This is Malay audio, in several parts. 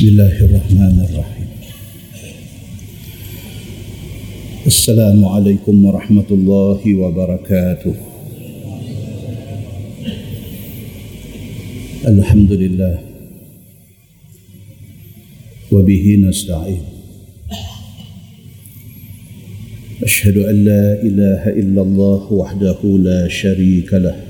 بسم الله الرحمن الرحيم. السلام عليكم ورحمة الله وبركاته. الحمد لله. وبه نستعين. أشهد أن لا إله إلا الله وحده لا شريك له.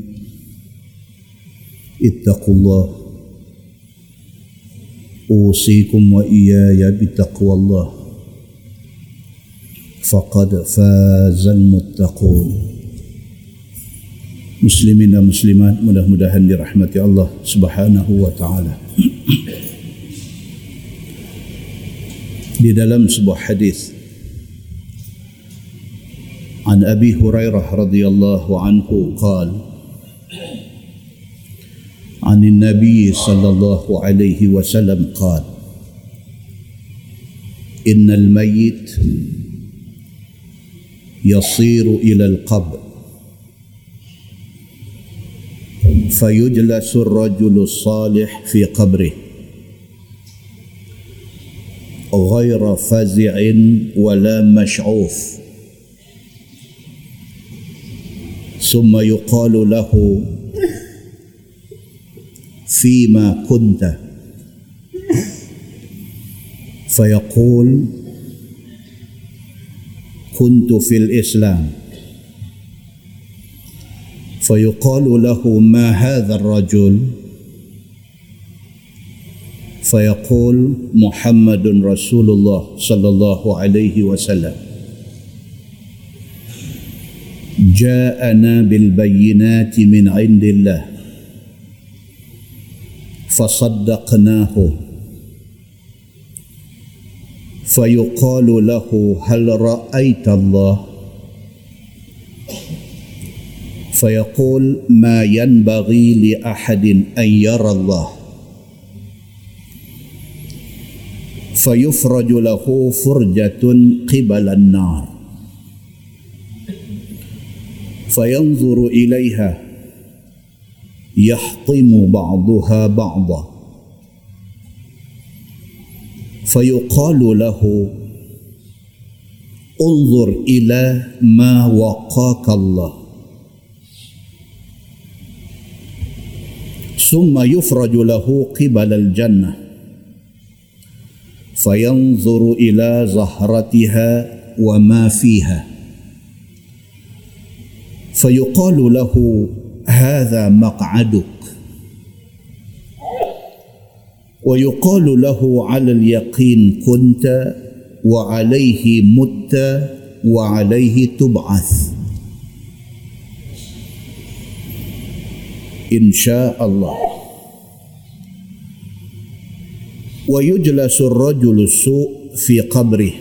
اتقوا الله. أوصيكم وإياي بتقوى الله. فقد فاز المتقون. مسلمين مسلمات مده مده لرحمة الله سبحانه وتعالى. في dalam sebuah حديث عن أبي هريرة رضي الله عنه قال عن النبي صلى الله عليه وسلم قال إن الميت يصير إلى القبر فيجلس الرجل الصالح في قبره غير فزع ولا مشعوف ثم يقال له فيما كنت. فيقول كنت في الإسلام. فيقال له ما هذا الرجل؟ فيقول محمد رسول الله صلى الله عليه وسلم. جاءنا بالبينات من عند الله. فصدقناه. فيقال له هل رأيت الله؟ فيقول ما ينبغي لأحد أن يرى الله. فيفرج له فرجة قبل النار. فينظر إليها. يحطم بعضها بعضا. فيقال له انظر إلى ما وقاك الله. ثم يفرج له قبل الجنة. فينظر إلى زهرتها وما فيها. فيقال له هذا مقعدك. ويقال له على اليقين كنت وعليه مت وعليه تبعث. إن شاء الله. ويجلس الرجل السوء في قبره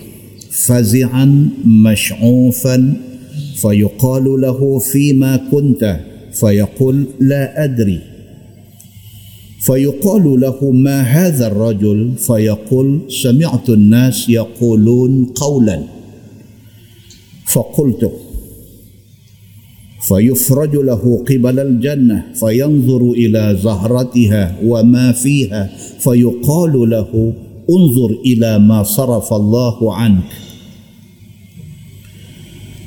فزعا مشعوفا فيقال له فيما كنت. فيقول لا أدري. فيقال له ما هذا الرجل؟ فيقول سمعت الناس يقولون قولا. فقلت فيفرج له قبل الجنة فينظر إلى زهرتها وما فيها فيقال له انظر إلى ما صرف الله عنك.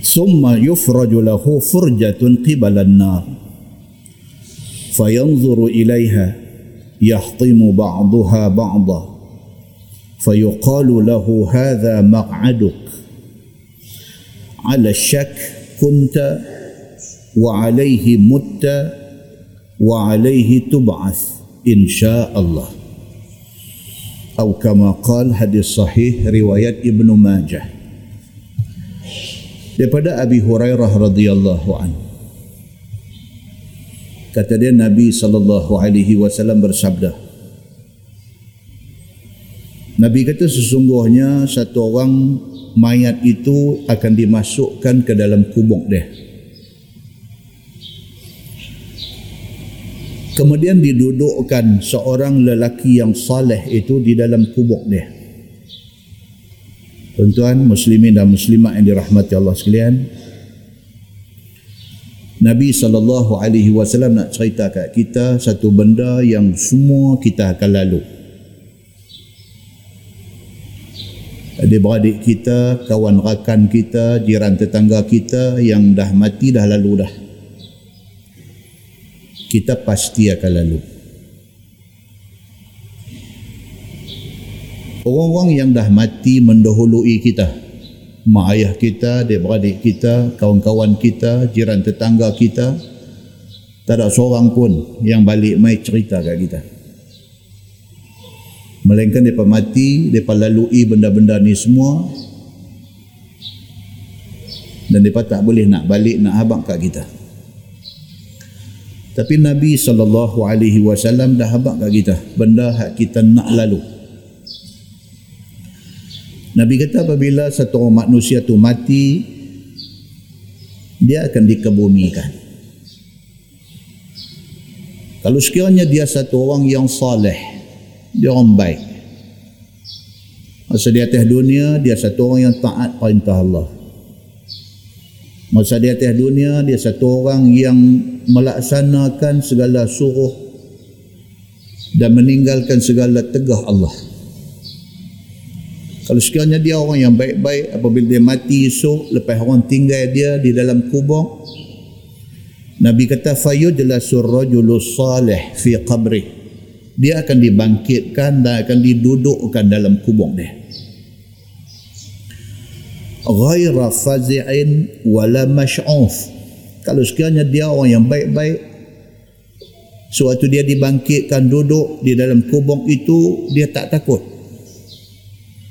ثم يفرج له فرجة قبل النار فينظر إليها يحطم بعضها بعضا فيقال له هذا مقعدك على الشك كنت وعليه مت وعليه تبعث إن شاء الله. أو كما قال حديث صحيح رواية ابن ماجه. daripada Abi Hurairah radhiyallahu anhu Kata dia Nabi sallallahu alaihi wasallam bersabda. Nabi kata sesungguhnya satu orang mayat itu akan dimasukkan ke dalam kubur dia. Kemudian didudukkan seorang lelaki yang saleh itu di dalam kubur dia. Tuan-tuan muslimin dan muslimat yang dirahmati Allah sekalian, Nabi sallallahu alaihi wasallam nak cerita kat kita satu benda yang semua kita akan lalu. adik-beradik kita, kawan rakan kita, jiran tetangga kita yang dah mati dah lalu dah. Kita pasti akan lalu. Orang-orang yang dah mati mendahului kita. Mak ayah kita, adik-beradik kita, kawan-kawan kita, jiran tetangga kita. Tak ada seorang pun yang balik mai cerita kat kita. Melainkan mereka mati mereka lalui benda-benda ni semua. Dan mereka tak boleh nak balik nak habak kat kita. Tapi Nabi SAW dah habak kat kita. Benda hak kita nak lalu Nabi kata apabila satu orang manusia tu mati dia akan dikebumikan. Kalau sekiranya dia satu orang yang saleh dia orang baik. Masa di atas dunia dia satu orang yang taat perintah Allah. Masa di atas dunia dia satu orang yang melaksanakan segala suruh dan meninggalkan segala tegah Allah kalau sekiranya dia orang yang baik-baik apabila dia mati esok lepas orang tinggal dia di dalam kubur Nabi kata fayujlasur rajulus salih fi qabrih dia akan dibangkitkan dan akan didudukkan dalam kubur dia. Ghaira fazi'in wala mash'uf. Kalau sekiranya dia orang yang baik-baik sewaktu dia dibangkitkan duduk di dalam kubur itu dia tak takut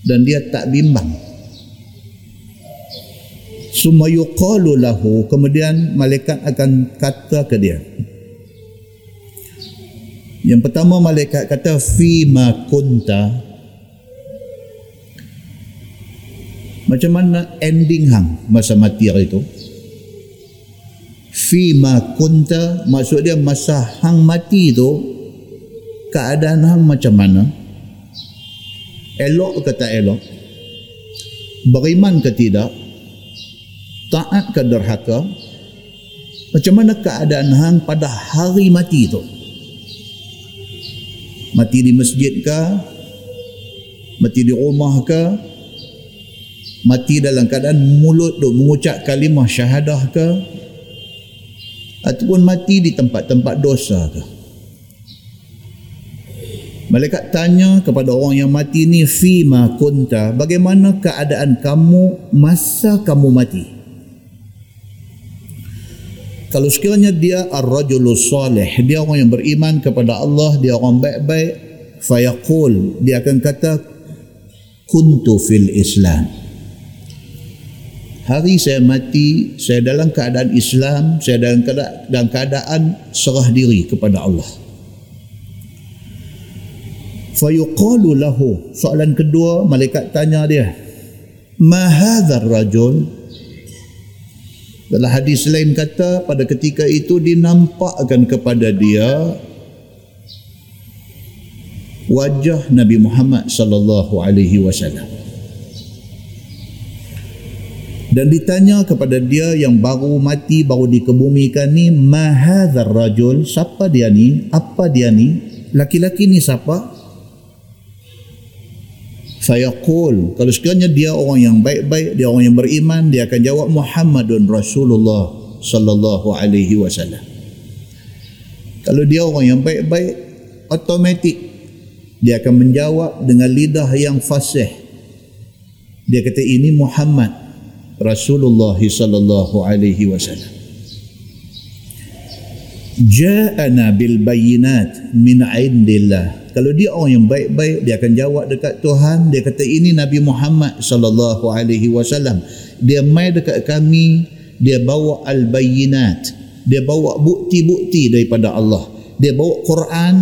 dan dia tak bimbang summa yuqalu lahu kemudian malaikat akan kata ke dia yang pertama malaikat kata fi ma kunta Macam mana ending hang masa mati hari itu? Fi ma kunta maksud dia masa hang mati itu keadaan hang macam mana? Elok ke tak elok? Beriman ke tidak? Taat ke derhaka? Macam mana keadaan hang pada hari mati itu? mati di masjid ke mati di rumah ke mati dalam keadaan mulut duk mengucap kalimah syahadah ke ataupun mati di tempat-tempat dosa ke Malaikat tanya kepada orang yang mati ni fima kunta? Bagaimana keadaan kamu masa kamu mati? Kalau sekiranya dia ar-rajulus salih dia orang yang beriman kepada Allah dia orang baik-baik fayaqul dia akan kata kuntu fil islam. Hari saya mati saya dalam keadaan Islam saya dalam keadaan, dalam keadaan serah diri kepada Allah fayuqalu lahu. Soalan kedua malaikat tanya dia ma hadzal rajul dalam hadis lain kata pada ketika itu dinampakkan kepada dia wajah Nabi Muhammad sallallahu alaihi wasallam. Dan ditanya kepada dia yang baru mati baru dikebumikan ni ma hadzal rajul siapa dia ni? Apa dia ni? Laki-laki ni siapa saya qul. Kalau sekiranya dia orang yang baik-baik dia orang yang beriman dia akan jawab Muhammadun Rasulullah sallallahu alaihi wasallam. Kalau dia orang yang baik-baik automatik dia akan menjawab dengan lidah yang fasih. Dia kata ini Muhammad Rasulullah sallallahu alaihi wasallam ja'ana bil bayinat min indillah. Kalau dia orang yang baik-baik dia akan jawab dekat Tuhan. Dia kata ini Nabi Muhammad sallallahu alaihi wasallam. Dia mai dekat kami dia bawa al-bayyinat dia bawa bukti-bukti daripada Allah. Dia bawa Quran.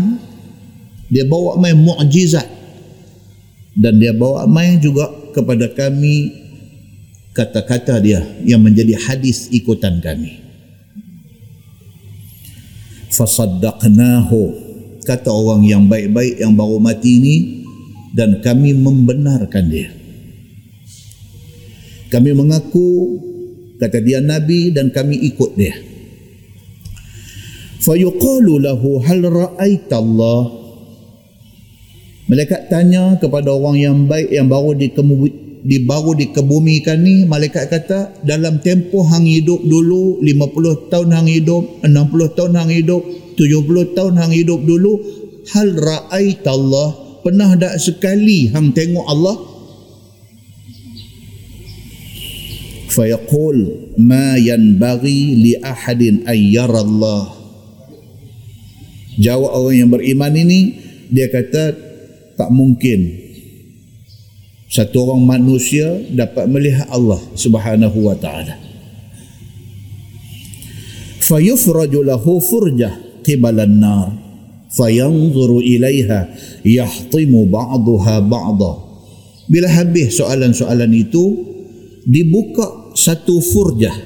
Dia bawa mai mukjizat. Dan dia bawa mai juga kepada kami kata-kata dia yang menjadi hadis ikutan kami fasaddaqnahu. Kata orang yang baik-baik yang baru mati ini dan kami membenarkan dia. Kami mengaku kata dia nabi dan kami ikut dia. Fayuqalu lahu hal ra'aita Allah Malaikat tanya kepada orang yang baik yang baru dikemudi, di baru dikebumikan ni malaikat kata dalam tempoh hang hidup dulu 50 tahun hang hidup 60 tahun hang hidup 70 tahun hang hidup dulu hal ra'ait Allah pernah tak sekali hang tengok Allah? Fayaqul ma yanbaghi li ahadin ayyara Allah jawab orang yang beriman ini dia kata tak mungkin satu orang manusia dapat melihat Allah Subhanahu wa taala. Fayufraju lahu furjah qibalan nar. Fayanzuru ilaiha yahtimu ba'daha ba'da. Bila habis soalan-soalan itu dibuka satu furjah.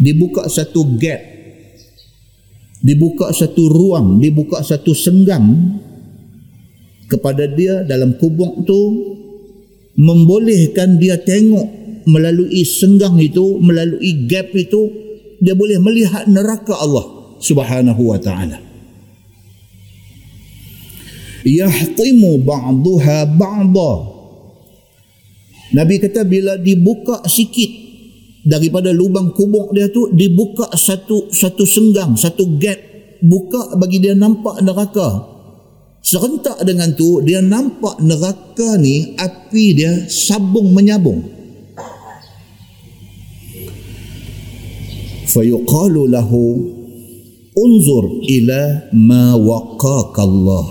Dibuka satu gap. Dibuka satu ruang. Dibuka satu senggang kepada dia dalam kubur tu membolehkan dia tengok melalui senggang itu melalui gap itu dia boleh melihat neraka Allah subhanahu wa ta'ala. Yahtimu ba'duha ba'da Nabi kata bila dibuka sikit daripada lubang kubur dia tu dibuka satu satu senggang satu gap buka bagi dia nampak neraka Serentak dengan tu dia nampak neraka ni api dia sabung menyabung. Fayuqalu lahu unzur ila ma waqaka Allah.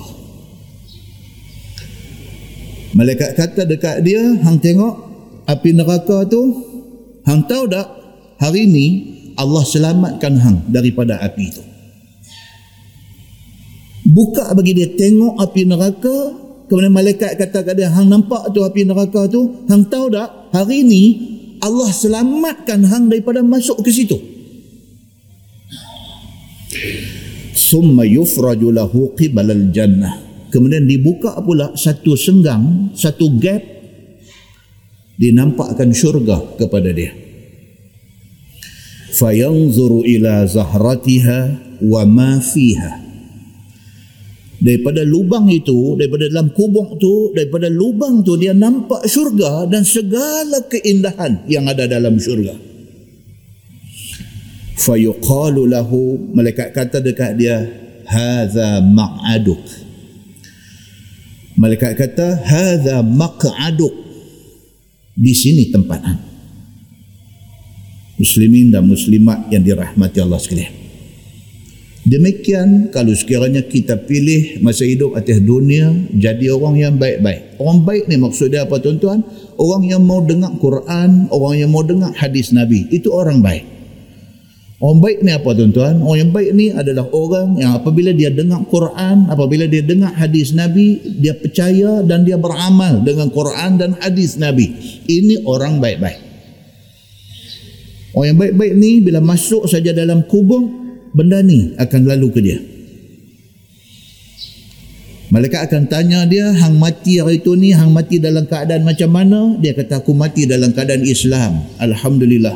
Malaikat kata dekat dia, hang tengok api neraka tu, hang tahu tak hari ni Allah selamatkan hang daripada api itu buka bagi dia tengok api neraka. Kemudian malaikat kata kepada dia hang nampak tu api neraka tu? Hang tahu tak? Hari ni Allah selamatkan hang daripada masuk ke situ. Summa yufraju lahu qibalal jannah. Kemudian dibuka pula satu senggang satu gap dinampakkan syurga kepada dia. Fayanzuru ila zahratiha wa ma fiha daripada lubang itu daripada dalam kubur tu daripada lubang tu dia nampak syurga dan segala keindahan yang ada dalam syurga. Fayuqalu lahu malaikat kata dekat dia hadza maq'aduk malaikat kata hadza maq'aduk. Di sini tempat muslimin dan muslimat yang dirahmati Allah sekalian Demikian kalau sekiranya kita pilih masa hidup atas dunia jadi orang yang baik-baik. Orang baik ni maksud dia apa tuan-tuan? Orang yang mau dengar Quran, orang yang mau dengar hadis Nabi. Itu orang baik. Orang baik ni apa tuan-tuan? Orang yang baik ni adalah orang yang apabila dia dengar Quran, apabila dia dengar hadis Nabi, dia percaya dan dia beramal dengan Quran dan hadis Nabi. Ini orang baik-baik. Orang yang baik-baik ni bila masuk saja dalam kubur, benda ni akan lalu ke dia? Malaikat akan tanya dia hang mati hari itu ni hang mati dalam keadaan macam mana? Dia kata aku mati dalang keadaan Islam. Alhamdulillah.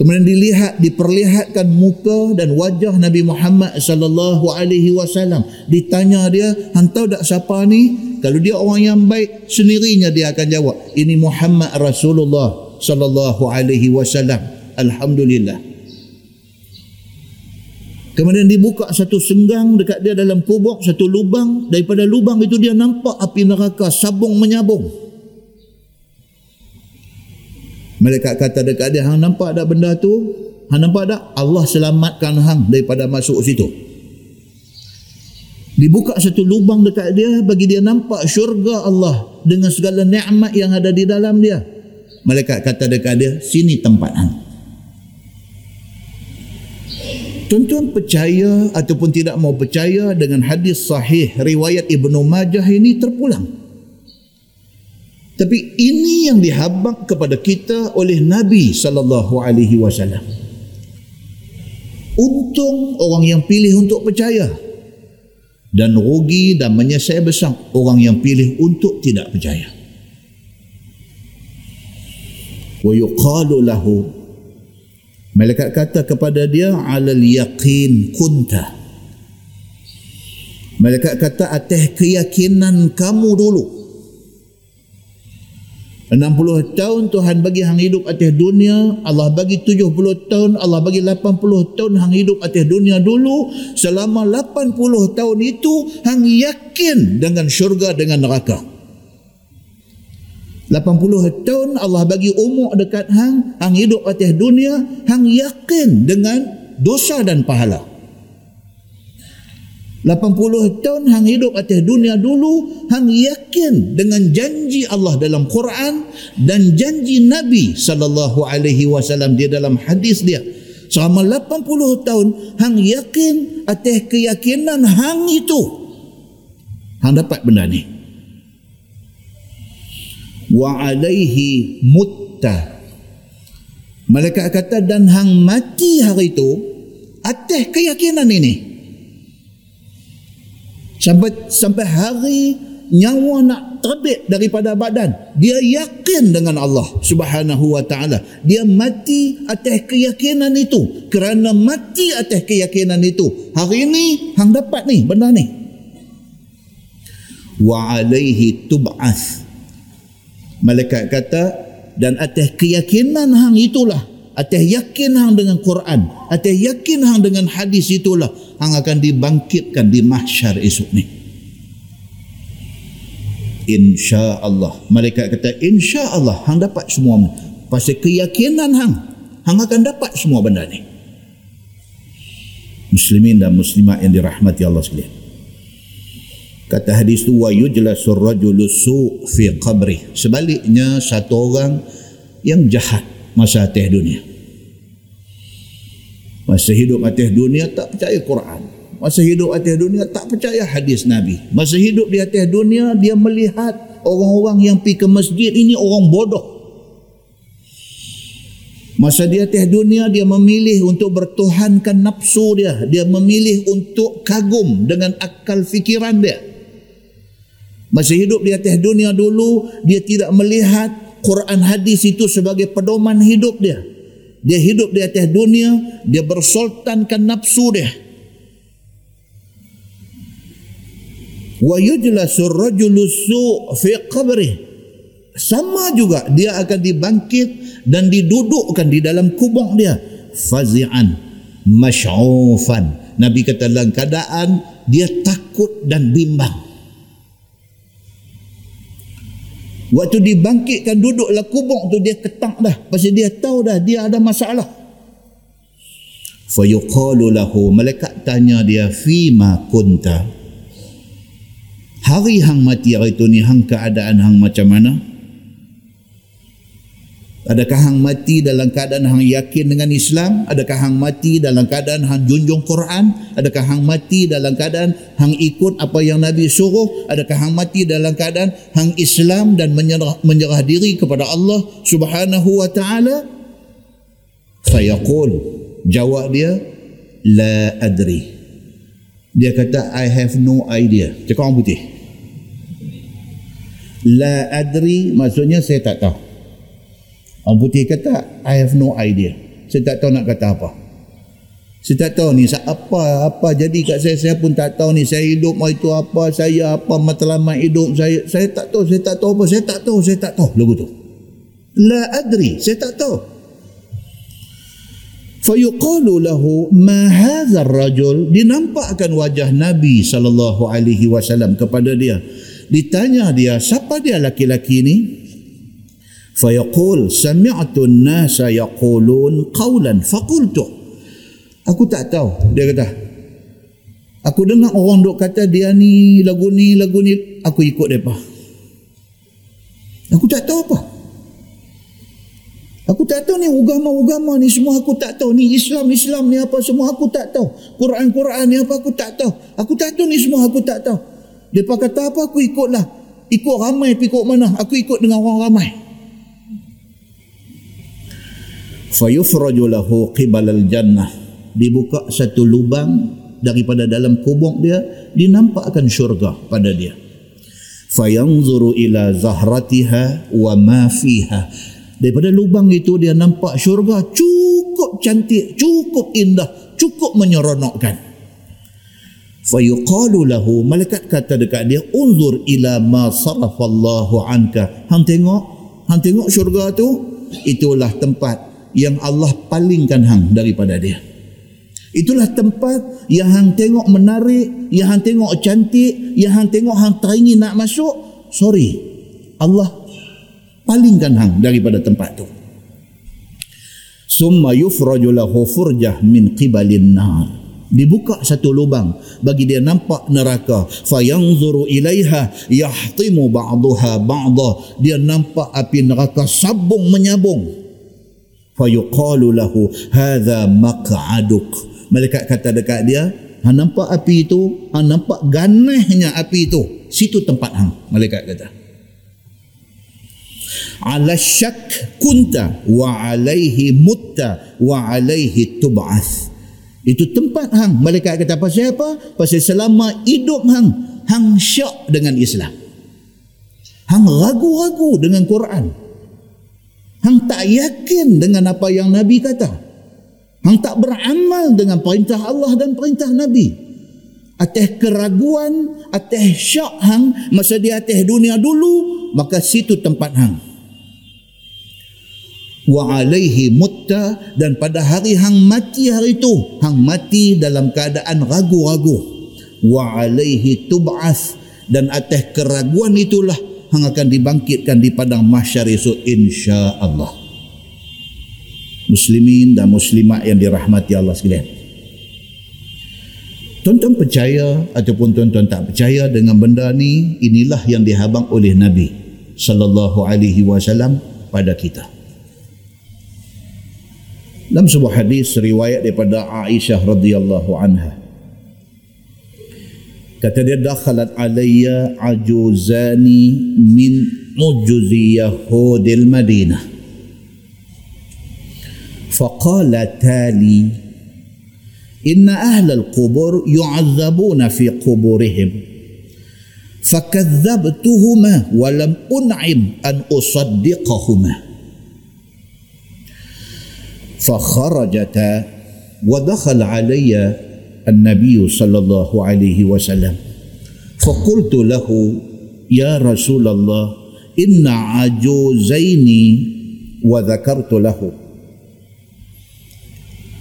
Kemudian dilihat diperlihatkan muka dan wajah Nabi Muhammad sallallahu alaihi wasallam. Ditanya dia hang tahu tak siapa ni? Kalau dia orang yang baik sendirinya dia akan jawab ini Muhammad Rasulullah sallallahu alaihi wasallam. Alhamdulillah Kemudian dibuka satu senggang dekat dia dalam kubur, satu lubang. Daripada lubang itu dia nampak api neraka sabung menyabung. Mereka kata dekat dia, hang nampak tak benda tu? Hang nampak tak? Allah selamatkan hang daripada masuk situ. Dibuka satu lubang dekat dia bagi dia nampak syurga Allah dengan segala nikmat yang ada di dalam dia. Mereka kata dekat dia, sini tempat hang Tuan-tuan percaya ataupun tidak mau percaya dengan hadis sahih riwayat Ibnu Majah ini terpulang. Tapi ini yang dihabak kepada kita oleh Nabi sallallahu alaihi wasallam. Untung orang yang pilih untuk percaya dan rugi dan menyesal besar orang yang pilih untuk tidak percaya. Wa yuqalu lahu Malaikat kata kepada dia alal yaqin kunta. Malaikat kata atas keyakinan kamu dulu. 60 tahun Tuhan bagi hang hidup atas dunia, Allah bagi 70 tahun, Allah bagi 80 tahun hang hidup atas dunia dulu. Selama 80 tahun itu hang yakin dengan syurga dengan neraka. 80 tahun Allah bagi umur dekat hang, hang hidup atas dunia, hang yakin dengan dosa dan pahala. 80 tahun hang hidup atas dunia dulu, hang yakin dengan janji Allah dalam Quran dan janji Nabi sallallahu alaihi wasallam dia dalam hadis dia. Selama 80 tahun hang yakin atas keyakinan hang itu. Hang dapat benda ni wa alaihi mutta. Malaikat kata dan hang mati hari itu atas keyakinan ini. Sampai sampai hari nyawa nak terbit daripada badan dia yakin dengan Allah subhanahu wa ta'ala. Dia mati atas keyakinan itu. Kerana mati atas keyakinan itu hari ini hang dapat ni benda ni. Wa alaihi tub'ath malaikat kata dan atas keyakinan hang itulah atas yakin hang dengan Quran atas yakin hang dengan hadis itulah hang akan dibangkitkan di mahsyar esok ni. Insya Allah malaikat kata insya Allah hang dapat semua pasal keyakinan hang hang akan dapat semua benda ni. Muslimin dan muslimat yang dirahmati Allah sekalian kata hadis tu wa yujlasur rajulu su fi qabri sebaliknya satu orang yang jahat masa atas dunia. Masa hidup atas dunia tak percaya Quran. Masa hidup atas dunia tak percaya hadis Nabi. Masa hidup di atas dunia dia melihat orang-orang yang pergi ke masjid ini orang bodoh. Masa dia atas dunia dia memilih untuk bertuhankan nafsu dia. Dia memilih untuk kagum dengan akal fikiran dia. Masa hidup di atas dunia dulu, dia tidak melihat Quran hadis itu sebagai pedoman hidup dia. Dia hidup di atas dunia, dia bersultankan nafsu dia. Wa yujlasu rajulu su' fi qabri. Sama juga dia akan dibangkit dan didudukkan di dalam kubur dia. Fazi'an masy'ufan. Nabi kata dalam keadaan dia takut dan bimbang. Waktu dibangkitkan duduklah kubur tu dia ketak dah. Pasal dia tahu dah dia ada masalah. Fayuqalu lahu malaikat tanya dia fima kunta. Hari hang mati hari tu ni hang keadaan hang macam mana? Adakah hang mati dalam keadaan hang yakin dengan Islam? Adakah hang mati dalam keadaan hang junjung Quran? Adakah hang mati dalam keadaan hang ikut apa yang Nabi suruh? Adakah hang mati dalam keadaan hang Islam dan menyerah, menyerah diri kepada Allah Subhanahu wa taala? Fayaqul jawab dia la adri. Dia kata I have no idea. Cakap orang putih. La adri maksudnya saya tak tahu. Orang putih kata, I have no idea. Saya tak tahu nak kata apa. Saya tak tahu ni apa apa jadi kat saya saya pun tak tahu ni. Saya hidup mau itu apa saya apa matlamat hidup. Saya saya tak tahu saya tak tahu apa saya tak tahu saya tak tahu. Lagu tu. La adri saya tak tahu. Fayuqalu lahu ma hadha ar-rajul? Dinampakkan wajah nabi sallallahu alaihi wasallam kepada dia. Ditanya dia siapa dia laki-laki ni fayaqul sami'tu an-nasa yaqulun qawlan faqultu aku tak tahu dia kata aku dengar orang duk kata dia ni lagu ni lagu ni aku ikut depa aku tak tahu apa Aku tak tahu ni agama-agama ni semua aku tak tahu. Ni Islam-Islam ni apa semua aku tak tahu. Quran-Quran ni apa aku tak tahu. Aku tak tahu ni semua aku tak tahu. Dia kata apa aku ikutlah. Ikut ramai tapi ikut mana? Aku ikut dengan orang ramai. Fayufraju lahu qibal al-jannah. Dibuka satu lubang daripada dalam kubur dia. Dinampakkan syurga pada dia. Fayanzuru ila zahratiha wa ma fiha daripada lubang itu dia nampak syurga cukup cantik cukup indah cukup menyeronokkan fayuqalu lahu malaikat kata dekat dia unzur ila ma sarafallahu anka hang tengok hang tengok syurga tu itulah tempat yang Allah palingkan hang daripada dia. Itulah tempat yang hang tengok menarik yang hang tengok cantik yang hang tengok hang teringin nak masuk. Sorry Allah palingkan hang daripada tempat tu. Summa yufraju lahu furjah min qibalin nar. Dibuka satu lubang bagi dia nampak neraka. Fayanzuru ilaiha yahtimu ba'daha ba'dha. Dia nampak api neraka sabung menyabung fayuqalu lahu hadha maq'aduk. Malaikat kata dekat dia hang nampak api itu? Hang nampak ganahnya api itu. Situ tempat hang malaikat kata. Ala syak kunta wa alaihi mutta wa alaihi tub'ath. Itu tempat hang malaikat kata. Pasal apa? Pasal selama hidup hang hang syak dengan Islam. Hang ragu-ragu dengan Quran hang tak yakin dengan apa yang Nabi kata. Hang tak beramal dengan perintah Allah dan perintah Nabi. Atas keraguan atas syak hang masa di atas dunia dulu maka situ tempat hang. Wa alaihi mutta dan pada hari hang mati hari itu hang mati dalam keadaan ragu-ragu. Wa alaihi tub'ath dan atas keraguan itulah hang akan dibangkitkan di padang mahsyar esok insya-Allah. Muslimin dan muslimat yang dirahmati Allah sekalian. Tuan-tuan percaya ataupun tuan-tuan tak percaya dengan benda ni inilah yang dihabang oleh Nabi sallallahu alaihi wasallam pada kita. Dalam sebuah hadis riwayat daripada Aisyah radhiyallahu anha kata dia dakhalat alayya ajuzani min mujuzi yahudil madinah فقالتا لي إن أهل القبور يعذبون في قبورهم فكذبتهما ولم أنعم أن أصدقهما. فخرجتا ودخل علي النبي صلى الله عليه وسلم. فقلت له يا رسول الله إن عجوزين. وذكرت له.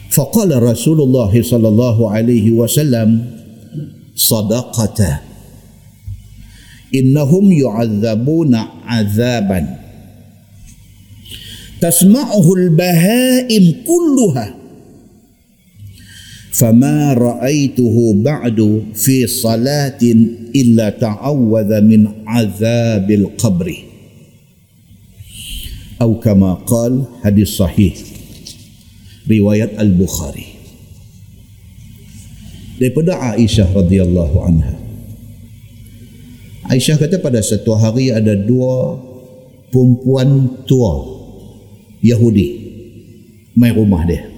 فقال رسول الله صلى الله عليه وسلم صدقة. إنهم يعذبون عذابا. تسمعه البهائم كلها. فما رأيته بعد في صلاة إلا تعوذ من عذاب atau أو كما قال حديث صحيح رواية البخاري. Daripada Aisyah radhiyallahu anha. Aisyah kata pada satu hari ada dua perempuan tua Yahudi mai rumah dia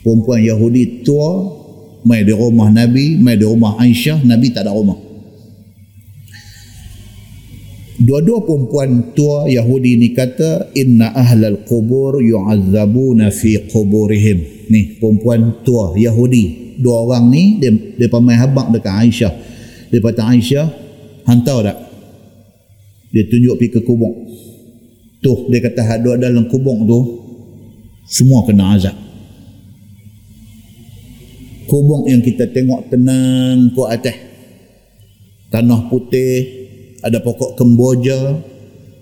perempuan Yahudi tua mai di rumah Nabi mai di rumah Aisyah Nabi tak ada rumah. Dua-dua perempuan tua Yahudi ni kata inna ahlal qubur yu'azzabuna fi quburihim. Ni perempuan tua Yahudi. Dua orang ni dia, dia pamai habak dekat Aisyah. Dia kata Aisyah hantar tak? Dia tunjuk pergi ke kubur. Tu dia kata ada dalam kubur tu semua kena azab. Kubur yang kita tengok tenang ke atas. Tanah putih, ada pokok kemboja,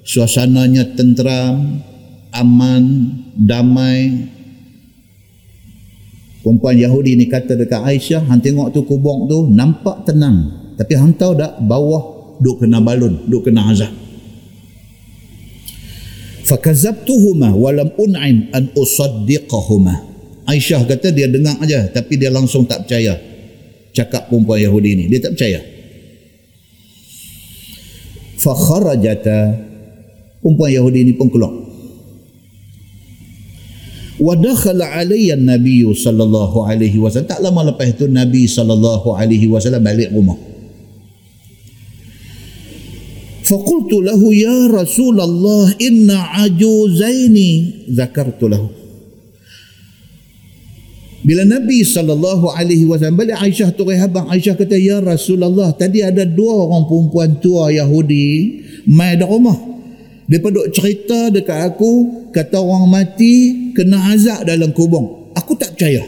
suasananya tenteram, aman, damai. Perempuan Yahudi ni kata dekat Aisyah, hang tengok tu kubur tu nampak tenang. Tapi hang tahu tak bawah duk kena balun, duk kena azab fakazabtuhuma walam un'im an usaddiqahuma Aisyah kata dia dengar aja tapi dia langsung tak percaya. Cakap perempuan Yahudi ni dia tak percaya. Fakharajata perempuan Yahudi ni pun keluar. Wa dakhala alayya nabi sallallahu alaihi wasallam. Tak lama lepas itu nabi sallallahu alaihi wasallam balik rumah. Faqultu lahu ya rasulullah inna ajuzaini zakartu lahu bila Nabi sallallahu alaihi wasallam balik Aisyah tu habang Aisyah kata ya Rasulullah tadi ada dua orang perempuan tua Yahudi mai di rumah Depa duk cerita dekat aku kata orang mati kena azab dalam kubur. Aku tak percaya.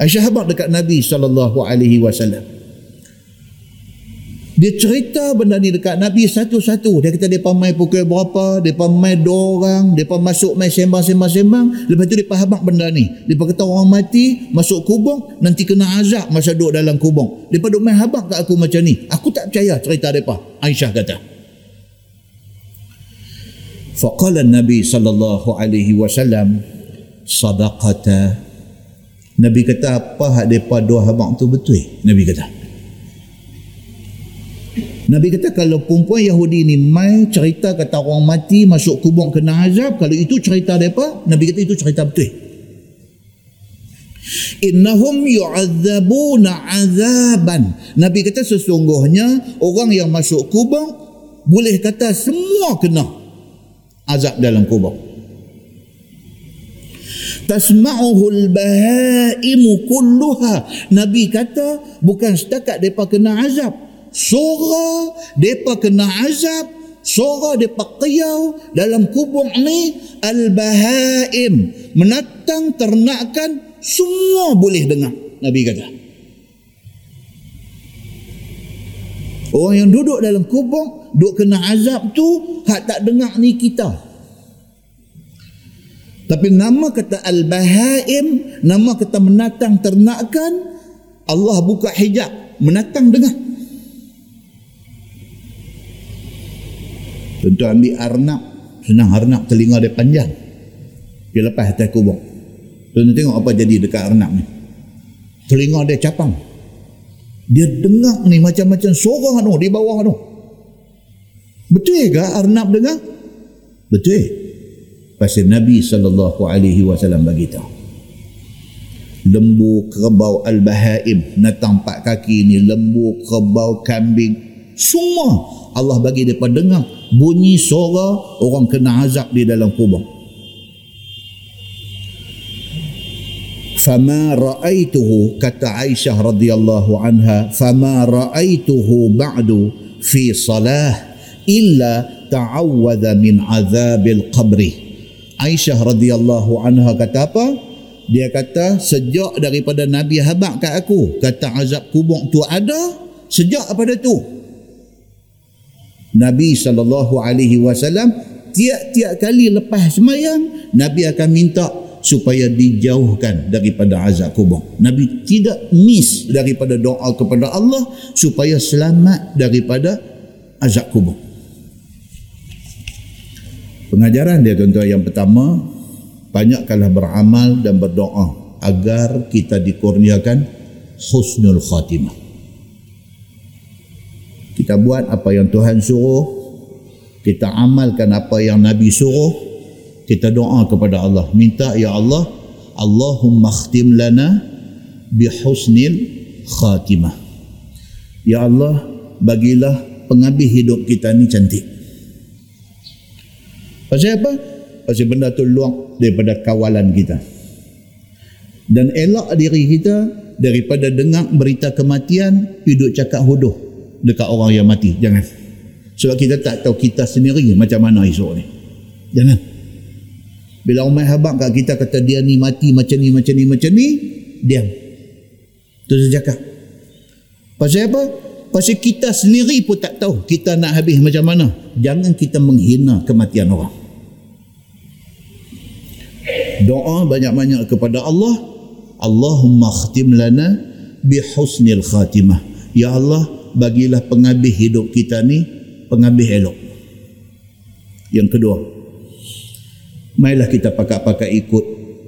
Aisyah habaq dekat Nabi sallallahu alaihi wasallam. Dia cerita benda ni dekat Nabi satu-satu. Dia kata dia pamai pukul berapa, dia mai dua orang, dia masuk mai sembang-sembang-sembang. Lepas tu dia pahamak benda ni. Dia kata orang mati, masuk kubur, nanti kena azab masa duduk dalam kubur. Dia duduk main habang. kat aku macam ni. Aku tak percaya cerita dia. Aisyah kata. Faqala Nabi sallallahu alaihi wasallam sadaqata Nabi kata apa hak depa dua habang tu betul Nabi kata Nabi kata kalau perempuan Yahudi ni mai cerita kata orang mati masuk kubur kena azab kalau itu cerita depa Nabi kata itu cerita betul. Innahum yu'adzabuna azaban. Nabi kata sesungguhnya orang yang masuk kubur boleh kata semua kena azab dalam kubur. Tasma'uhu al-bahaimu kulluha. Nabi kata bukan setakat depa kena azab suara depa kena azab suara depa qiyau dalam kubur ni al-bahaim menatang ternakan semua boleh dengar nabi kata. Orang yang duduk dalam kubur duk kena azab tu hak tak dengar ni kita. Tapi nama kata al-bahaim nama kata menatang ternakan Allah buka hijab menatang dengar Tentu ambil arnab senang arnab telinga dia panjang. Dia lepas atas kubur. Tentu tengok apa jadi dekat arnab ni. Telinga dia capang. Dia dengar ni macam-macam suara tu di bawah tu. Betul ke Arnab dengar? Betul. Pasal Nabi sallallahu alaihi wasallam bagi tahu. Lembu, kerbau, al-bahaim, natang empat kaki ni, lembu, kerbau, kambing, semua Allah bagi depa dengar. Bunyi suara orang kena azab di dalam kubur. Fama ra'aituhu kata Aisyah radhiyallahu anha, fama ra'aituhu ba'du fi salah illa ta'awwadha min azabil qabri. Aisyah radhiyallahu anha kata apa? Dia kata sejak daripada Nabi habaq kat aku kata azab kubur tu ada sejak pada tu Nabi sallallahu alaihi wasallam tiap-tiap kali lepas semayang Nabi akan minta supaya dijauhkan daripada azab kubur. Nabi tidak miss daripada doa kepada Allah supaya selamat daripada azab kubur. Pengajaran dia tuan-tuan yang pertama, banyakkanlah beramal dan berdoa agar kita dikurniakan husnul khatimah. Kita buat apa yang Tuhan suruh, kita amalkan apa yang Nabi suruh, kita doa kepada Allah, minta ya Allah, Allahumma khtim lana bi husnil khatimah. Ya Allah, bagilah penghabis hidup kita ni cantik. Pasal apa? Pasal benda tu luang daripada kawalan kita. Dan elak diri kita daripada dengar berita kematian, hidup cakap huduh dekat orang yang mati. Jangan. Sebab kita tak tahu kita sendiri macam mana esok ni. Jangan. Bila Umar Habak kat kita kata dia ni mati macam ni, macam ni, macam ni, diam. Itu saya cakap. Pasal apa? Pasal kita sendiri pun tak tahu kita nak habis macam mana. Jangan kita menghina kematian orang doa banyak-banyak kepada Allah Allahumma khtim lana bi husnil khatimah ya Allah bagilah penghabis hidup kita ni penghabis elok Yang kedua, mailah kita pakai-pakai ikut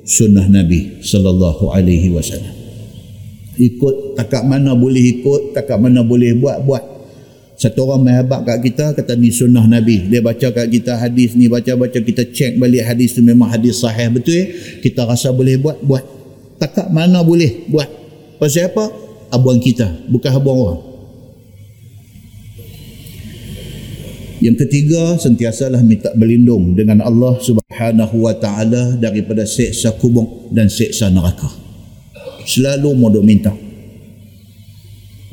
sunnah Nabi sallallahu alaihi wasallam. Ikut takat mana boleh ikut, takat mana boleh buat, buat. Satu orang mahabat kat kita kata ni sunnah Nabi. Dia baca kat kita hadis ni, baca-baca kita cek balik hadis tu memang hadis sahih betul. Kita rasa boleh buat, buat. Takat mana boleh buat. Pasal apa? Abuan kita, bukan abuan orang. Yang ketiga, sentiasalah minta berlindung dengan Allah Subhanahu wa taala daripada seksa kubur dan seksa neraka. Selalu modok minta.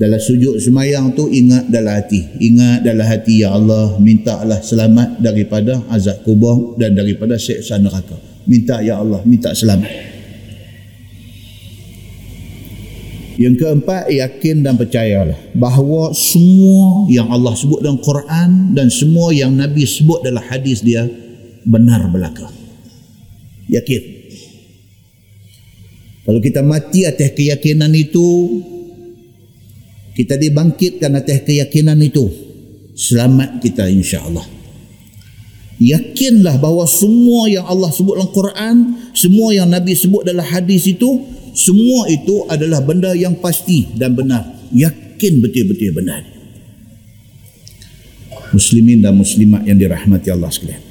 Dalam sujud semayang tu ingat dalam hati. Ingat dalam hati ya Allah, mintalah selamat daripada azab kubur dan daripada seksa neraka. Minta ya Allah, minta selamat. Yang keempat, yakin dan percayalah bahawa semua yang Allah sebut dalam Quran dan semua yang Nabi sebut dalam hadis dia benar belaka. Yakin. Kalau kita mati atas keyakinan itu, kita dibangkitkan atas keyakinan itu, selamat kita insya Allah. Yakinlah bahawa semua yang Allah sebut dalam Quran, semua yang Nabi sebut dalam hadis itu semua itu adalah benda yang pasti dan benar. Yakin betul-betul benar. Muslimin dan muslimat yang dirahmati Allah sekalian.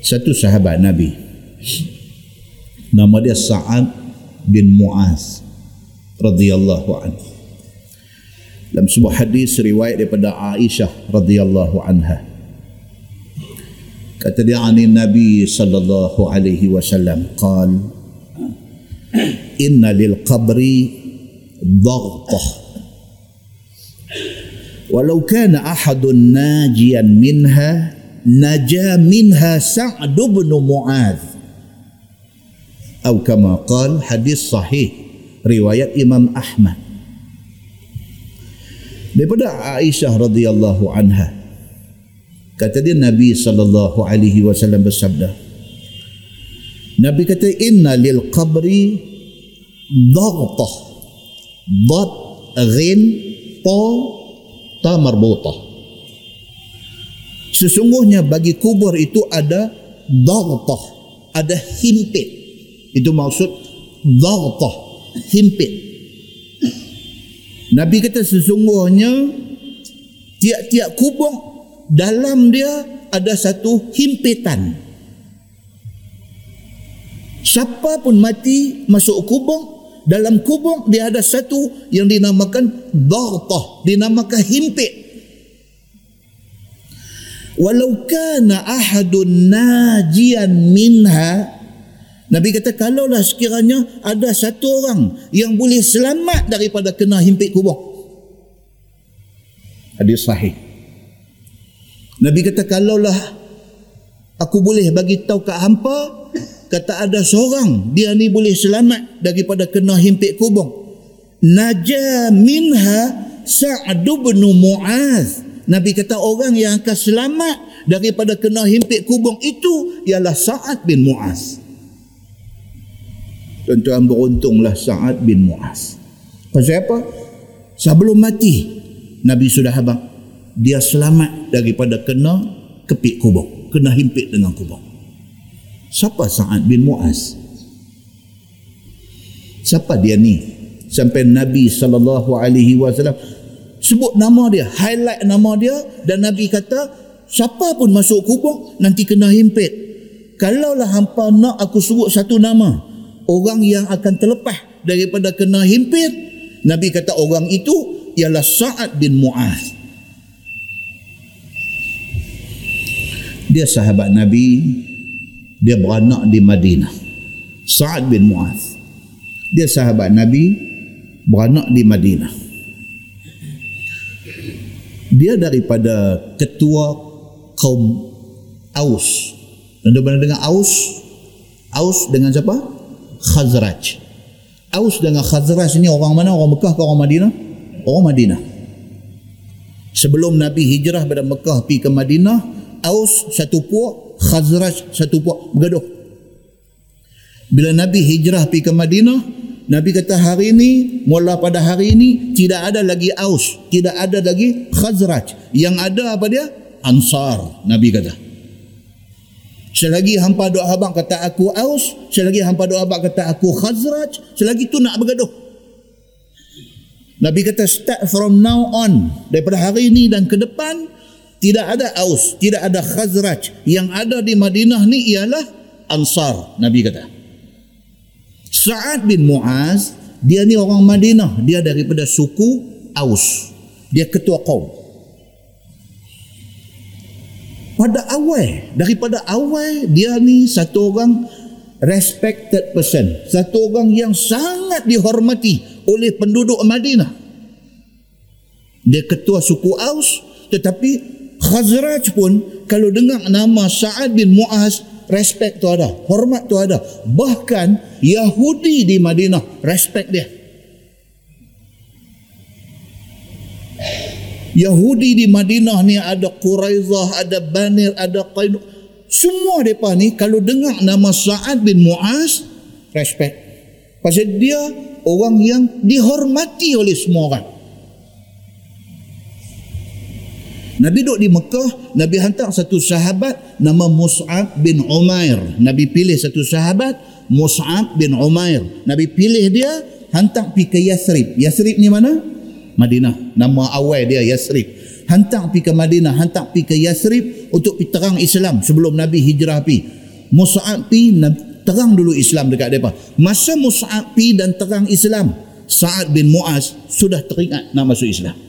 Satu sahabat Nabi. Nama dia Sa'ad bin Mu'az radhiyallahu anhu. Dalam sebuah hadis riwayat daripada Aisyah radhiyallahu anha. Kata dia Nabi sallallahu alaihi wasallam qala inna lil qabri dhaghta walau kana ahadun najian minha naja minha sa'd bin mu'adh. Atau kama qal hadis sahih riwayat Imam Ahmad. Daripada Aisyah radhiyallahu anha kata dia Nabi sallallahu alaihi wasallam bersabda Nabi kata inna lil qabri daghtah. Dad ghin ta ta marbuta sesungguhnya bagi kubur itu ada daghtah ada himpit. Itu maksud daghtah himpit. Nabi kata sesungguhnya tiap-tiap kubur dalam dia ada satu himpitan siapa pun mati masuk kubur dalam kubur dia ada satu yang dinamakan dhartah dinamakan himpit. Walau kana ahadun najian minha Nabi kata kalaulah sekiranya ada satu orang yang boleh selamat daripada kena himpit kubur. Hadis sahih. Nabi kata kalaulah aku boleh bagi tahu kat hampa kata ada seorang dia ni boleh selamat daripada kena himpit kubur. Naja minha Sa'ad bin Mu'az Nabi kata orang yang akan selamat daripada kena himpit kubur itu ialah Sa'ad bin Mu'az tuan-tuan beruntunglah Sa'ad bin Mu'az pasal apa? sebelum mati Nabi sudah habang dia selamat daripada kena kepit kubur kena himpit dengan kubur Siapa Sa'ad bin Mu'az? Siapa dia ni? Sampai Nabi wasallam sebut nama dia, highlight nama dia dan Nabi kata siapa pun masuk kubur nanti kena himpit. Kalaulah hampa nak aku sebut satu nama, orang yang akan terlepas daripada kena himpit, Nabi kata orang itu ialah Sa'ad bin Mu'az. Dia sahabat Nabi, dia beranak di Madinah. Sa'ad bin Mu'az dia sahabat Nabi beranak di Madinah. Dia daripada ketua kaum Aus. Anda pernah dengar Aus? Aus dengan siapa? Khazraj. Aus dengan Khazraj ini orang mana? orang Mekah ke orang Madinah? orang Madinah. Sebelum Nabi hijrah pada Mekah pergi ke Madinah Aus satu puak Khazraj satu puak bergaduh. Bila Nabi hijrah pergi ke Madinah, Nabi kata hari ini, mula pada hari ini, tidak ada lagi Aus, tidak ada lagi Khazraj. Yang ada apa dia? Ansar, Nabi kata. Selagi hampa doa abang kata aku Aus, selagi hampa doa abang kata aku Khazraj, selagi tu nak bergaduh. Nabi kata start from now on, daripada hari ini dan ke depan, tidak ada Aus, tidak ada Khazraj. Yang ada di Madinah ni ialah Ansar, Nabi kata. Sa'ad bin Muaz, dia ni orang Madinah, dia daripada suku Aus. Dia ketua kaum. Pada awal, daripada awal dia ni satu orang respected person, satu orang yang sangat dihormati oleh penduduk Madinah. Dia ketua suku Aus, tetapi Khazraj pun kalau dengar nama Sa'ad bin Mu'az respect tu ada, hormat tu ada. Bahkan Yahudi di Madinah respect dia. Yahudi di Madinah ni ada Quraizah, ada Banir, ada Qainu. Semua mereka ni kalau dengar nama Sa'ad bin Mu'az, respect. Pasal dia orang yang dihormati oleh semua orang. Nabi duduk di Mekah, Nabi hantar satu sahabat nama Mus'ab bin Umair. Nabi pilih satu sahabat, Mus'ab bin Umair. Nabi pilih dia, hantar pergi ke Yathrib. Yathrib ni mana? Madinah. Nama awal dia Yasrib. Hantar pergi ke Madinah, hantar pergi ke Yasrib untuk pergi terang Islam sebelum Nabi hijrah pergi. Musa'ab pergi terang dulu Islam dekat mereka. Masa Musa'ab pergi dan terang Islam, Sa'ad bin Mu'az sudah teringat nak masuk Islam.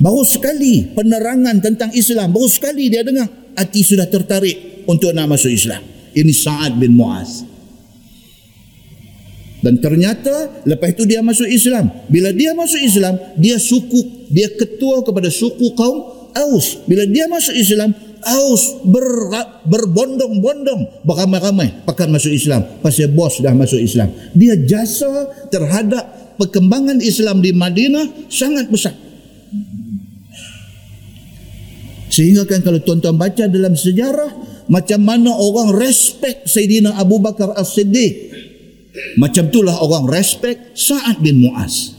Baru sekali penerangan tentang Islam, baru sekali dia dengar, hati sudah tertarik untuk nak masuk Islam. Ini Sa'ad bin Mu'az. Dan ternyata lepas itu dia masuk Islam. Bila dia masuk Islam, dia suku, dia ketua kepada suku kaum Aus. Bila dia masuk Islam, Aus ber, berbondong-bondong beramai-ramai pakai masuk Islam. Pasal bos dah masuk Islam. Dia jasa terhadap perkembangan Islam di Madinah sangat besar. Sehingga kan kalau tuan-tuan baca dalam sejarah, macam mana orang respect Sayyidina Abu Bakar As-Siddiq macam itulah orang respect Sa'ad bin Mu'az.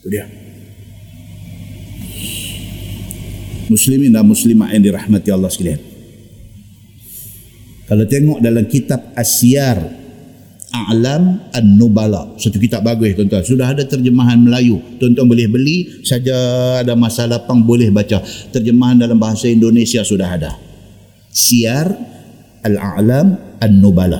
Itu dia. Muslimin dan muslimah yang dirahmati Allah sekalian. Kalau tengok dalam kitab Asyar A'lam An-Nubala. Satu kitab bagus tuan-tuan. Sudah ada terjemahan Melayu. Tuan-tuan boleh beli. Saja ada masalah pang boleh baca. Terjemahan dalam bahasa Indonesia sudah ada. Siar Al-A'lam An-Nubala.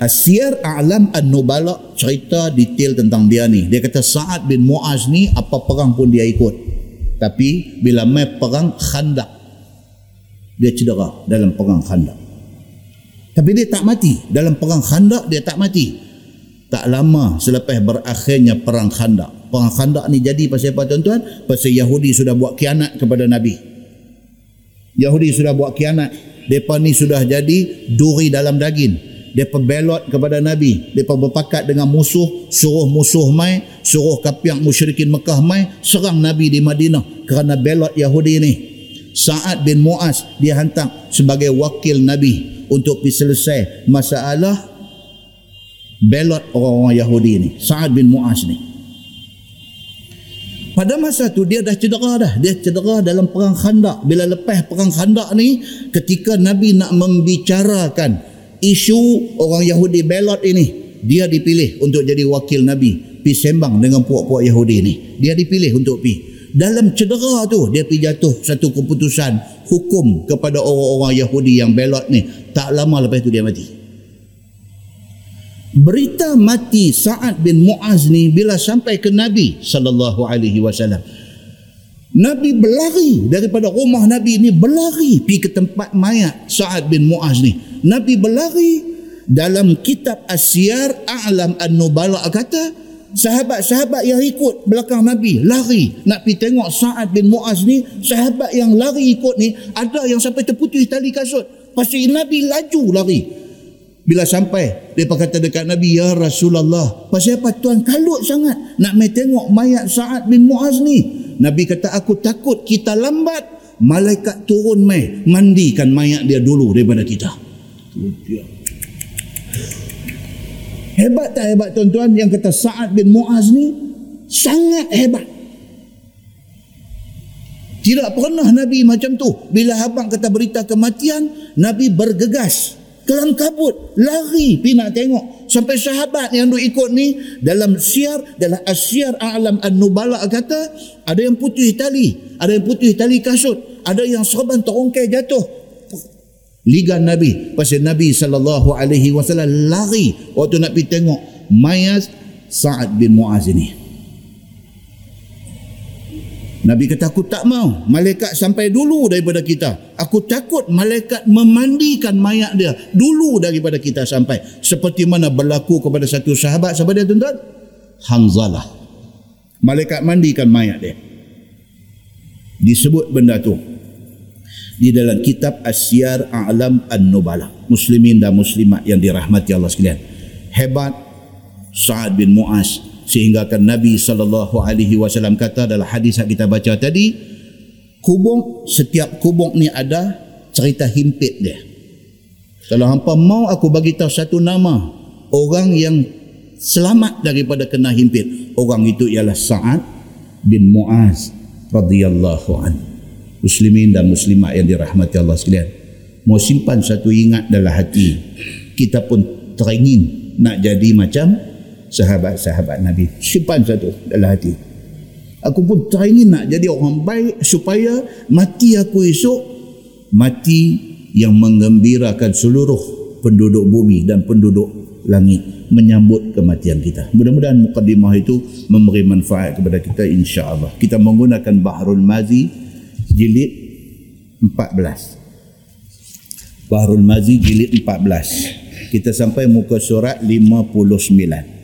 Asyir A'lam An-Nubala cerita detail tentang dia ni. Dia kata Sa'ad bin Mu'az ni apa perang pun dia ikut. Tapi bila mai perang khandak. Dia cedera dalam perang khandak. Tapi dia tak mati. Dalam perang khandak dia tak mati. Tak lama selepas berakhirnya perang khandak. Perang khandak ni jadi pasal apa tuan-tuan? Pasal Yahudi sudah buat kianat kepada Nabi. Yahudi sudah buat kianat. Mereka ni sudah jadi duri dalam daging mereka belot kepada Nabi mereka berpakat dengan musuh suruh musuh mai suruh kapiak musyrikin Mekah mai serang Nabi di Madinah kerana belot Yahudi ini Sa'ad bin Mu'az dia hantar sebagai wakil Nabi untuk pergi selesai masalah belot orang-orang Yahudi ini Sa'ad bin Mu'az ni. Pada masa tu dia dah cedera dah. Dia cedera dalam perang khandak. Bila lepas perang khandak ni ketika Nabi nak membicarakan isu orang Yahudi belot ini dia dipilih untuk jadi wakil Nabi. Pi sembang dengan puak-puak Yahudi ini dia dipilih untuk pi. Dalam cedera tu dia pi jatuh satu keputusan hukum kepada orang-orang Yahudi yang belot ni. Tak lama lepas tu dia mati. Berita mati Sa'ad bin Mu'az ni bila sampai ke Nabi sallallahu alaihi wasallam. Nabi berlari daripada rumah Nabi ni berlari pergi ke tempat mayat Sa'ad bin Mu'az ni. Nabi berlari dalam kitab Asyar A'lam An-Nubala. Kata sahabat-sahabat yang ikut belakang Nabi lari nak pergi tengok Sa'ad bin Mu'az ni sahabat yang lari ikut ni ada yang sampai terputus tali kasut. Pasti Nabi laju lari. Bila sampai, dia kata dekat Nabi, Ya Rasulullah, pasal apa tuan kalut sangat nak main tengok mayat Sa'ad bin Mu'az ni? Nabi kata aku takut kita lambat malaikat turun mai mandikan mayat dia dulu daripada kita. Hebat tak hebat tuan-tuan yang kata Sa'ad bin Mu'az ni sangat hebat. Tidak pernah Nabi macam tu. Bila abang kata berita kematian, Nabi bergegas. Kelang kabut, lari pergi nak tengok. Sampai sahabat yang duk ikut ni, dalam siar, dalam asyar alam an-nubala kata, ada yang putih tali, ada yang putih tali kasut, ada yang serban terongkai jatuh. Liga Nabi. Pasal Nabi SAW lari waktu nak pergi tengok mayat Sa'ad bin Mu'az ini. Nabi kata aku tak mau malaikat sampai dulu daripada kita. Aku takut malaikat memandikan mayat dia dulu daripada kita sampai. Seperti mana berlaku kepada satu sahabat. Siapa dia tuan-tuan? Hanzalah. Malaikat mandikan mayat dia. Disebut benda tu. Di dalam kitab Asyar A'lam An-Nubala. Muslimin dan muslimat yang dirahmati Allah sekalian. Hebat Sa'ad bin Mu'az sehingga kan Nabi sallallahu alaihi wasallam kata dalam hadis yang kita baca tadi kubung setiap kubung ni ada cerita himpit dia kalau hampa mau aku bagi tahu satu nama orang yang selamat daripada kena himpit orang itu ialah Sa'ad bin Mu'az radhiyallahu an muslimin dan muslimat yang dirahmati Allah sekalian mau simpan satu ingat dalam hati kita pun teringin nak jadi macam sahabat-sahabat Nabi. Simpan satu dalam hati. Aku pun tak ingin nak jadi orang baik supaya mati aku esok mati yang menggembirakan seluruh penduduk bumi dan penduduk langit menyambut kematian kita. Mudah-mudahan mukadimah itu memberi manfaat kepada kita insya-Allah. Kita menggunakan Bahrul Mazi jilid 14. Bahrul Mazi jilid 14. Kita sampai muka surat 59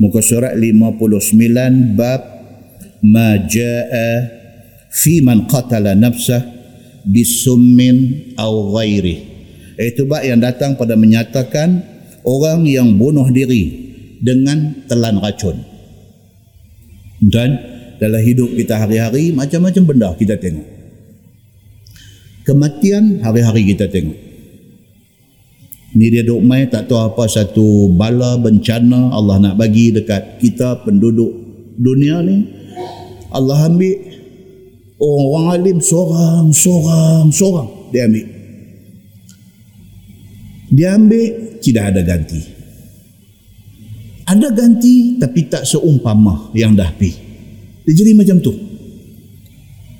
muka surat 59 bab ma jaa fi man qatala nafsah bisummin aw ghairi itu bab yang datang pada menyatakan orang yang bunuh diri dengan telan racun dan dalam hidup kita hari-hari macam-macam benda kita tengok kematian hari-hari kita tengok Ni dia duk mai tak tahu apa satu bala bencana Allah nak bagi dekat kita penduduk dunia ni. Allah ambil orang alim seorang, seorang, seorang. Dia ambil. Dia ambil, tidak ada ganti. Ada ganti tapi tak seumpama yang dah pi. Dia jadi macam tu.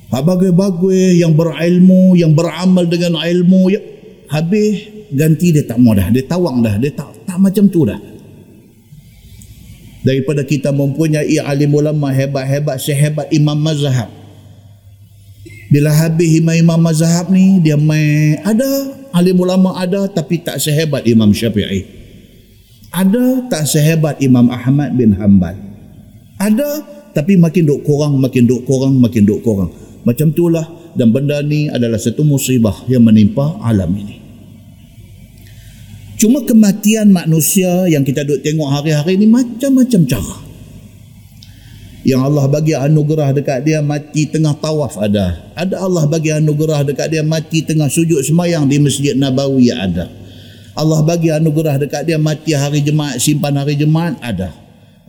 Bagai-bagai yang berilmu, yang beramal dengan ilmu, ya, habis ganti dia tak mau dah. Dia tawang dah. Dia tak tak macam tu dah. Daripada kita mempunyai alim ulama hebat-hebat sehebat imam mazhab. Bila habis imam-imam mazhab ni dia mai ada alim ulama ada tapi tak sehebat imam syafi'i. Ada tak sehebat imam ahmad bin hanbal. Ada tapi makin duk kurang makin duk kurang makin duk kurang macam itulah dan benda ni adalah satu musibah yang menimpa alam ini Cuma kematian manusia yang kita duk tengok hari-hari ni macam-macam cara. Yang Allah bagi anugerah dekat dia mati tengah tawaf ada. Ada Allah bagi anugerah dekat dia mati tengah sujud semayang di Masjid Nabawi ada. Allah bagi anugerah dekat dia mati hari jemaat simpan hari jemaat ada.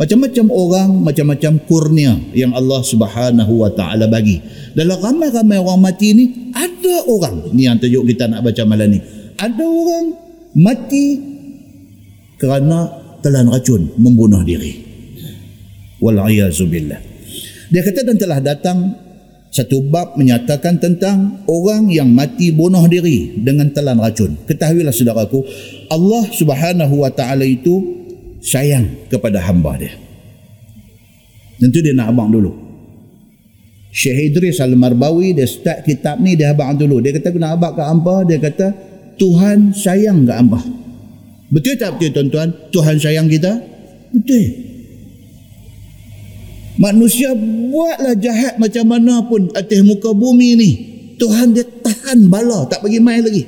Macam-macam orang, macam-macam kurnia yang Allah Subhanahu wa taala bagi. Dalam ramai-ramai orang mati ni ada orang ni yang tajuk kita nak baca malam ni. Ada orang mati kerana telan racun membunuh diri walayazubillah dia kata dan telah datang satu bab menyatakan tentang orang yang mati bunuh diri dengan telan racun ketahuilah saudaraku Allah subhanahu wa ta'ala itu sayang kepada hamba dia tentu dia nak abang dulu Syekh Idris Al-Marbawi dia start kitab ni dia abang dulu dia kata aku nak abang ke hampa dia kata Tuhan sayang ke hamba. Betul tak betul tuan-tuan? Tuhan sayang kita? Betul. Manusia buatlah jahat macam mana pun atas muka bumi ni. Tuhan dia tahan bala, tak bagi main lagi.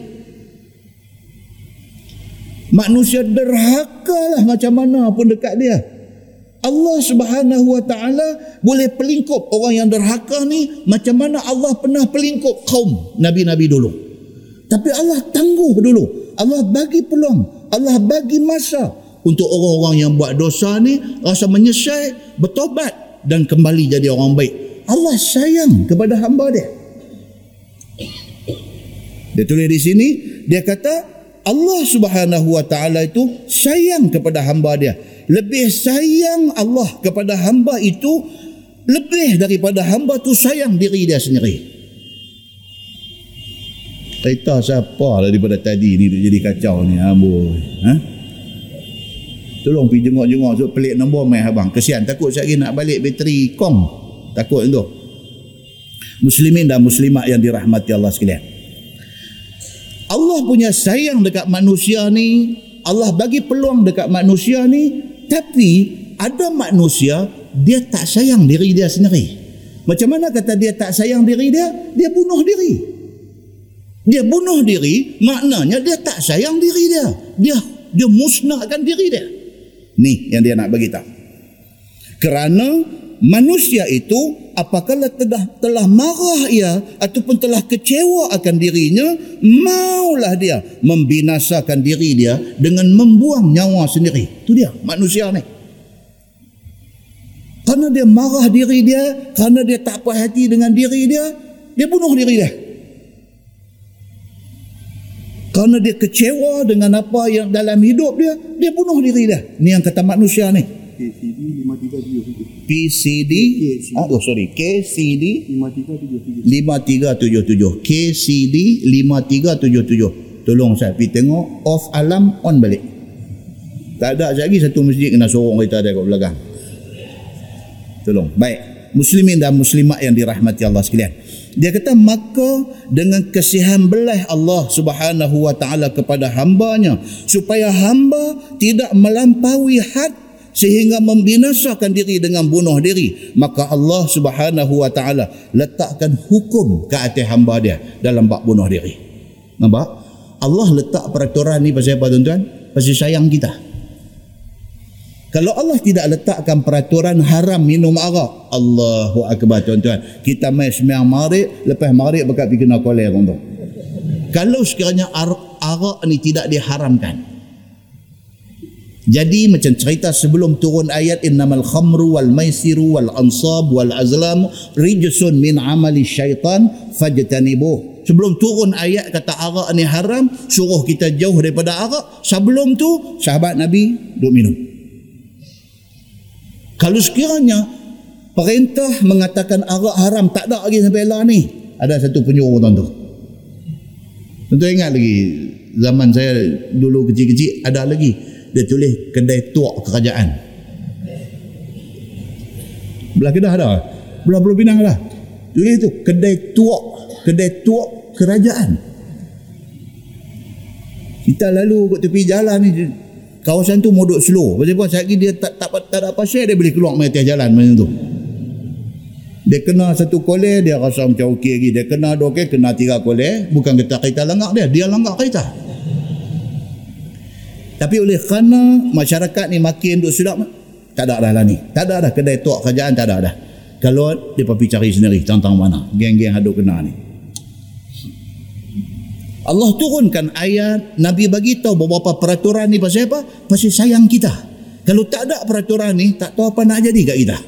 Manusia derhaka lah macam mana pun dekat dia. Allah subhanahu wa ta'ala boleh pelingkup orang yang derhaka ni macam mana Allah pernah pelingkup kaum Nabi-Nabi dulu. Tapi Allah tangguh dulu. Allah bagi peluang. Allah bagi masa untuk orang-orang yang buat dosa ni rasa menyesal, bertobat dan kembali jadi orang baik. Allah sayang kepada hamba dia. Dia tulis di sini, dia kata Allah Subhanahu wa taala itu sayang kepada hamba dia. Lebih sayang Allah kepada hamba itu lebih daripada hamba tu sayang diri dia sendiri. Cerita siapa daripada tadi ni jadi kacau ni amboi. Ha? Tolong pergi jenguk-jenguk so pelik nombor mai abang. Kesian takut sekali nak balik bateri kong. Takut tu. Muslimin dan muslimat yang dirahmati Allah sekalian. Allah punya sayang dekat manusia ni, Allah bagi peluang dekat manusia ni, tapi ada manusia dia tak sayang diri dia sendiri. Macam mana kata dia tak sayang diri dia? Dia bunuh diri. Dia bunuh diri, maknanya dia tak sayang diri dia. Dia dia musnahkan diri dia. Ni yang dia nak bagi tahu. Kerana manusia itu apakala telah telah marah ia ataupun telah kecewa akan dirinya, maulah dia membinasakan diri dia dengan membuang nyawa sendiri. Itu dia manusia ni. Karena dia marah diri dia, kerana dia tak puas hati dengan diri dia, dia bunuh diri dia. Kerana dia kecewa dengan apa yang dalam hidup dia, dia bunuh diri dia. Ni yang kata manusia ni. KCD 5377. PCD, KCD. Ah, oh sorry, KCD 5377. KCD 5377. Tolong saya pergi tengok off alam on balik. Tak ada lagi satu masjid kena sorong kita ada kat belakang. Tolong. Baik. Muslimin dan muslimat yang dirahmati Allah sekalian. Dia kata maka dengan kesihan belah Allah Subhanahu wa taala kepada hambanya supaya hamba tidak melampaui had sehingga membinasakan diri dengan bunuh diri maka Allah Subhanahu wa taala letakkan hukum ke atas hamba dia dalam bab bunuh diri. Nampak? Allah letak peraturan ni pasal apa tuan-tuan? Pasal sayang kita. Kalau Allah tidak letakkan peraturan haram minum arak, Allahu akbar tuan-tuan. Kita mai sembahyang maghrib, lepas maghrib bekat pergi kena kolej tuan Kalau sekiranya arak ni tidak diharamkan. Jadi macam cerita sebelum turun ayat innamal khamru wal maisiru wal ansab wal azlam rijsun min amali syaitan fajtanibuh. Sebelum turun ayat kata arak ni haram, suruh kita jauh daripada arak. Sebelum tu sahabat Nabi duk minum. Kalau sekiranya perintah mengatakan arak haram tak ada lagi sampai lah ni. Ada satu penyuruh tuan tu. Tentu ingat lagi zaman saya dulu kecil-kecil ada lagi dia tulis kedai tuak kerajaan. Belah Kedah ada. Belah Pulau Pinang ada. Tulis tu kedai tuak, kedai tuak kerajaan. Kita lalu kat tepi jalan ni kawasan tu modok slow pasal apa sekali dia tak, tak, tak, tak ada apa share dia boleh keluar main atas jalan macam tu dia kena satu kolej dia rasa macam okey lagi dia kena dua okey kena tiga kolej bukan kita kita langgar dia dia langgar kita tapi oleh kerana masyarakat ni makin duk sedap tak ada dah lah ni tak ada dah kedai tuak kerajaan tak ada dah kalau dia pergi cari sendiri tentang mana geng-geng haduk kena ni Allah turunkan ayat Nabi bagi tahu beberapa peraturan ni pasal apa? Pasal sayang kita. Kalau tak ada peraturan ni tak tahu apa nak jadi kat kita.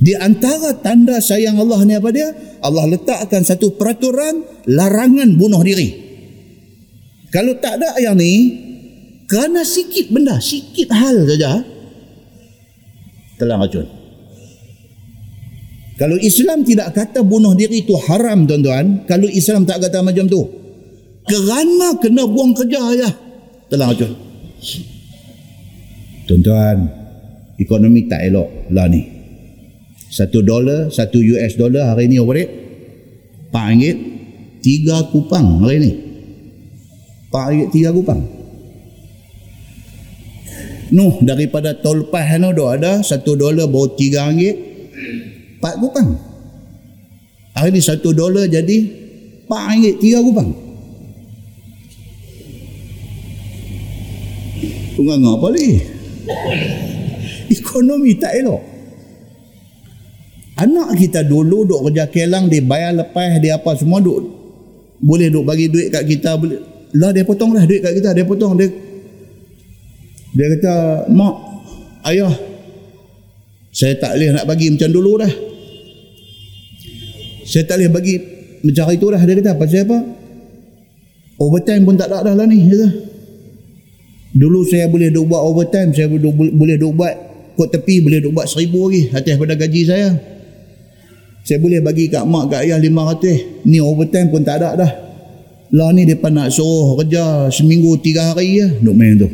Di antara tanda sayang Allah ni apa dia? Allah letakkan satu peraturan larangan bunuh diri. Kalau tak ada yang ni kerana sikit benda, sikit hal saja telah racun. Kalau Islam tidak kata bunuh diri itu haram tuan-tuan, kalau Islam tak kata macam tu, kerana kena buang kerja aja, telah macam. Tuan-tuan, ekonomi tak elok lah ni. Satu dolar, satu US dollar hari ni apa dia? Ringgit, tiga kupang hari ni. Ringgit, tiga kupang. Nuh, daripada tol lepas ada satu dolar baru tiga ringgit, empat kupang. Hari ni satu dolar jadi empat ringgit tiga kupang. Tunggang apa lagi? Ekonomi tak elok. Anak kita dulu duk kerja kelang dia bayar lepas dia apa semua duk boleh duk bagi duit kat kita boleh lah dia potong lah duit kat kita dia potong dia dia kata mak ayah saya tak boleh nak bagi macam dulu dah. Saya tak boleh bagi macam itu dah dia kata. Pasal apa? Overtime pun tak ada dah lah ni kata. dulu saya boleh duk buat overtime saya boleh, boleh duk buat kot tepi boleh duk buat seribu lagi atas pada gaji saya. Saya boleh bagi kat mak kat ayah lima ratus. Ni overtime pun tak ada dah lah ni mereka nak suruh kerja seminggu tiga hari ya. Duk main tu.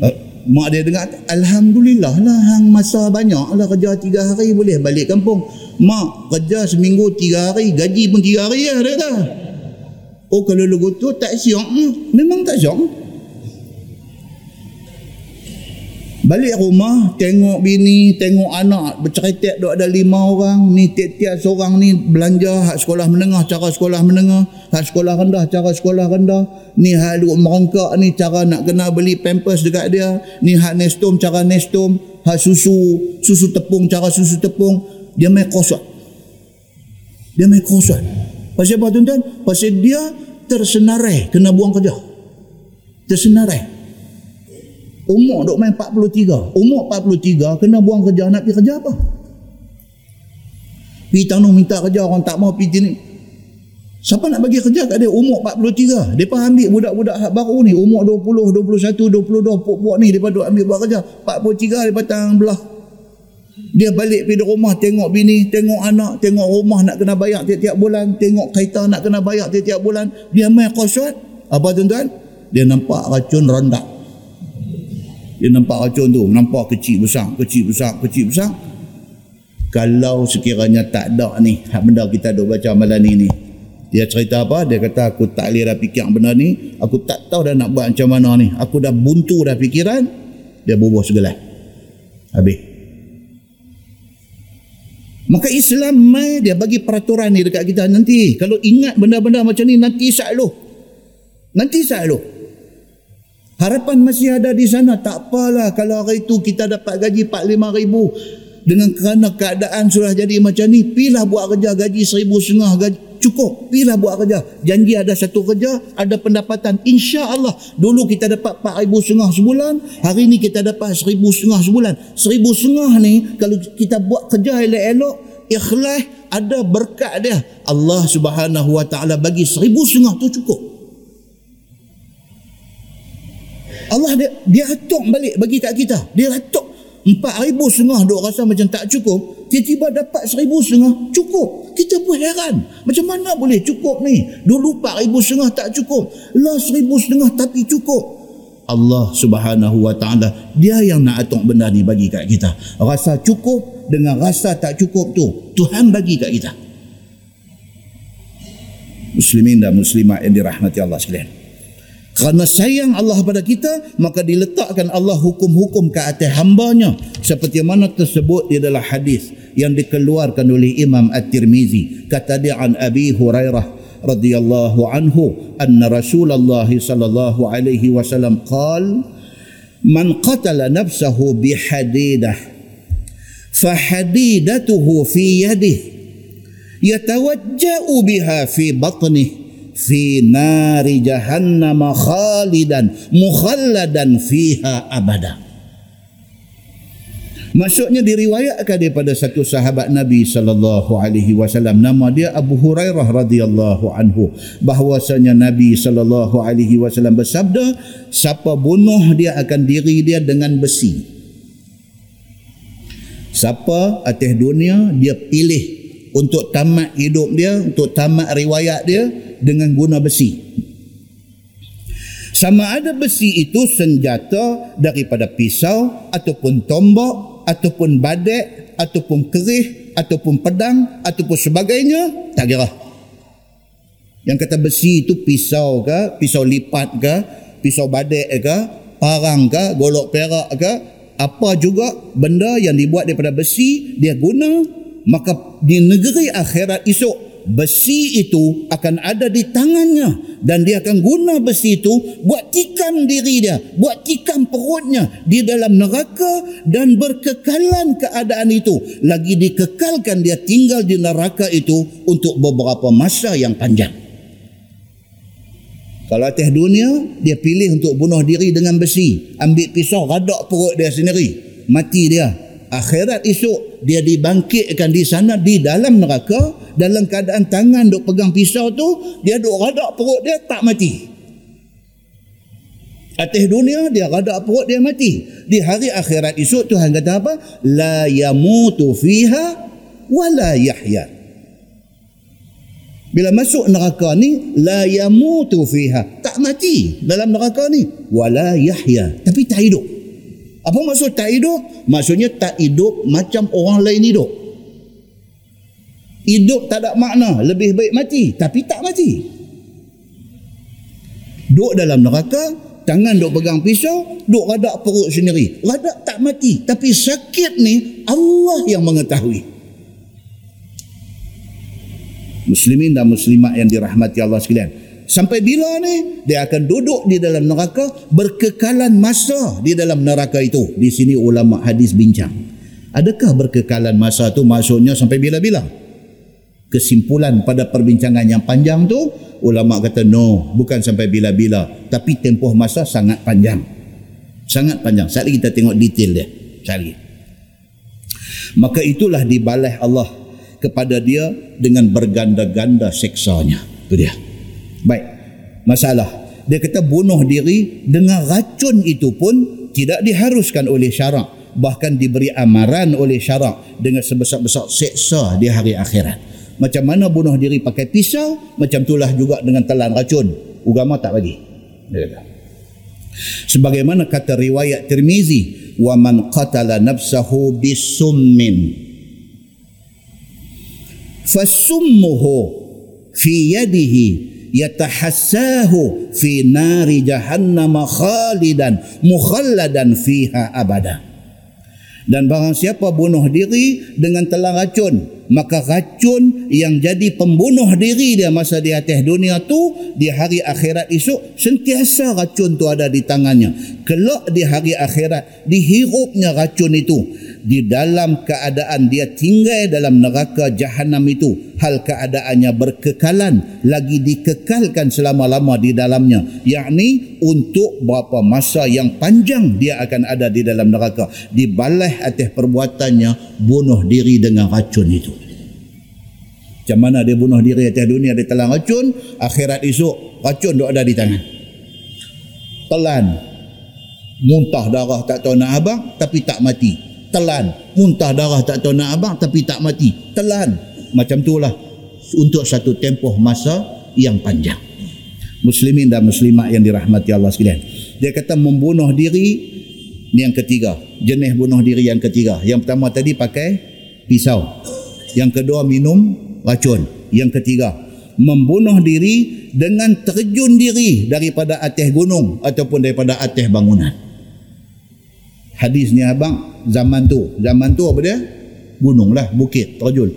Uh, mak dia dengar Alhamdulillah lah hang masa banyak lah kerja tiga hari boleh balik kampung. Mak kerja seminggu tiga hari gaji pun tiga hari ya dia kata. Oh kalau lugu tu tak siok. Hmm, memang tak siok Balik rumah, tengok bini, tengok anak, berceretak duk ada lima orang, ni tiap-tiap seorang ni belanja hak sekolah menengah, cara sekolah menengah, hak sekolah rendah, cara sekolah rendah, ni hak duk merongkak ni, cara nak kena beli pampers dekat dia, ni hak nestum, cara nestum, hak susu, susu tepung, cara susu tepung, dia main kosot. Dia main kosot. Pasal apa tuan-tuan? Pasal dia tersenarai kena buang kerja. Tersenarai. Umur duk main 43. Umur 43 kena buang kerja nak pergi kerja apa? Pergi tanung minta kerja orang tak mau pergi ni. Siapa nak bagi kerja kat dia umur 43? Depa ambil budak-budak hak baru ni umur 20, 21, 22 puak-puak ni depa duk ambil buat kerja. 43 depa tang belah. Dia balik pergi rumah tengok bini, tengok anak, tengok rumah nak kena bayar tiap-tiap bulan, tengok kereta nak kena bayar tiap-tiap bulan. Dia main kosot. Apa tuan-tuan? Dia nampak racun rendak dia nampak racun tu nampak kecil besar kecil besar kecil besar. Kalau sekiranya tak ada ni hak benda kita duk baca malam ni ni dia cerita apa? Dia kata aku tak boleh dah fikir benda ni. Aku tak tahu dah nak buat macam mana ni. Aku dah buntu dah fikiran. Dia bubuh segala habis. Maka Islam mai dia bagi peraturan ni dekat kita. Nanti kalau ingat benda-benda macam ni nanti selalu nanti selalu Harapan masih ada di sana. Tak apalah kalau hari itu kita dapat gaji 4-5 ribu. Dengan kerana keadaan sudah jadi macam ni. Pilah buat kerja gaji seribu setengah. Gaji. Cukup. Pilah buat kerja. Janji ada satu kerja. Ada pendapatan. Insya Allah. Dulu kita dapat 4 ribu setengah sebulan. Hari ini kita dapat seribu setengah sebulan. Seribu setengah ni. Kalau kita buat kerja elok-elok. Ikhlas. Ada berkat dia. Allah subhanahu wa ta'ala bagi seribu setengah tu cukup. Allah dia, dia atuk balik bagi kat kita. Dia atuk empat ribu setengah duk rasa macam tak cukup. Tiba-tiba dapat seribu setengah cukup. Kita pun heran. Macam mana boleh cukup ni? Dulu empat ribu setengah tak cukup. Lah seribu setengah tapi cukup. Allah subhanahu wa ta'ala dia yang nak atuk benda ni bagi kat kita rasa cukup dengan rasa tak cukup tu Tuhan bagi kat kita muslimin dan muslimat yang dirahmati Allah sekalian kerana sayang Allah pada kita, maka diletakkan Allah hukum-hukum ke atas hambanya. Seperti mana tersebut di dalam hadis yang dikeluarkan oleh Imam At-Tirmizi. Kata dia an Abi Hurairah radhiyallahu anhu anna Rasulullah sallallahu alaihi wasallam qal man qatala nafsahu bihadidah fahadidatuhu fi yadihi yatawajja'u biha fi batnihi fi nari jahannam khalidan mukhalladan fiha abada. Maksudnya diriwayatkan daripada satu sahabat Nabi sallallahu alaihi wasallam nama dia Abu Hurairah radhiyallahu anhu bahwasanya Nabi sallallahu alaihi wasallam bersabda siapa bunuh dia akan diri dia dengan besi. Siapa atas dunia dia pilih untuk tamat hidup dia untuk tamat riwayat dia dengan guna besi. Sama ada besi itu senjata daripada pisau ataupun tombak ataupun badek ataupun kerih ataupun pedang ataupun sebagainya tak kira. Yang kata besi itu pisau ke, pisau lipat ke, pisau badek ke, parang ke, golok perak ke, apa juga benda yang dibuat daripada besi dia guna maka di negeri akhirat esok besi itu akan ada di tangannya. Dan dia akan guna besi itu buat tikam diri dia buat tikam perutnya di dalam neraka dan berkekalan keadaan itu. Lagi dikekalkan dia tinggal di neraka itu untuk beberapa masa yang panjang. Kalau atas dunia dia pilih untuk bunuh diri dengan besi. Ambil pisau radak perut dia sendiri. Mati dia. Akhirat esok dia dibangkitkan di sana di dalam neraka dalam keadaan tangan duk pegang pisau tu dia duk radak perut dia tak mati. Atas dunia dia radak perut dia mati. Di hari akhirat esok Tuhan kata apa? La yamutu fiha wala yahya. Bila masuk neraka ni la yamutu fiha. Tak mati dalam neraka ni. Wala yahya. Tapi tak hidup apa maksud tak hidup? Maksudnya tak hidup macam orang lain hidup. Hidup tak ada makna. Lebih baik mati. Tapi tak mati. Duduk dalam neraka, tangan duk pegang pisau, duk radak perut sendiri. Radak tak mati. Tapi sakit ni Allah yang mengetahui. Muslimin dan muslimat yang dirahmati Allah sekalian. Sampai bila ni dia akan duduk di dalam neraka berkekalan masa di dalam neraka itu. Di sini ulama hadis bincang. Adakah berkekalan masa tu maksudnya sampai bila-bila? Kesimpulan pada perbincangan yang panjang tu ulama kata no, bukan sampai bila-bila, tapi tempoh masa sangat panjang. Sangat panjang. Sekali kita tengok detail dia. Sekali. Maka itulah dibalas Allah kepada dia dengan berganda-ganda seksanya. Itu dia. Baik. Masalah. Dia kata bunuh diri dengan racun itu pun tidak diharuskan oleh syarak. Bahkan diberi amaran oleh syarak dengan sebesar-besar seksa di hari akhirat. Macam mana bunuh diri pakai pisau, macam itulah juga dengan telan racun. Ugama tak bagi. Dia kata. Sebagaimana kata riwayat Tirmizi, "Wa man qatala nafsahu bisummin fasummuhu fi yadihi yatahassahu fi nari jahannam khalidan mukhalladan fiha abada. Dan barang siapa bunuh diri dengan telan racun maka racun yang jadi pembunuh diri dia masa di atas dunia tu di hari akhirat esok sentiasa racun tu ada di tangannya. Kelak di hari akhirat dihirupnya racun itu di dalam keadaan dia tinggal dalam neraka jahanam itu hal keadaannya berkekalan lagi dikekalkan selama-lama di dalamnya. Yakni untuk berapa masa yang panjang dia akan ada di dalam neraka. Dibalas atas perbuatannya bunuh diri dengan racun itu. Macam mana dia bunuh diri atas dunia dia telan racun akhirat esok racun duk ada di tangan. Telan. Muntah darah tak tahu nak abang tapi tak mati telan. Muntah darah tak tahu nak abang tapi tak mati. Telan. Macam itulah. Untuk satu tempoh masa yang panjang. Muslimin dan muslimat yang dirahmati Allah sekalian. Dia kata membunuh diri ni yang ketiga. Jenis bunuh diri yang ketiga. Yang pertama tadi pakai pisau. Yang kedua minum racun. Yang ketiga membunuh diri dengan terjun diri daripada atas gunung ataupun daripada atas bangunan hadis ni abang zaman tu. Zaman tu apa dia? Gunung lah bukit terjun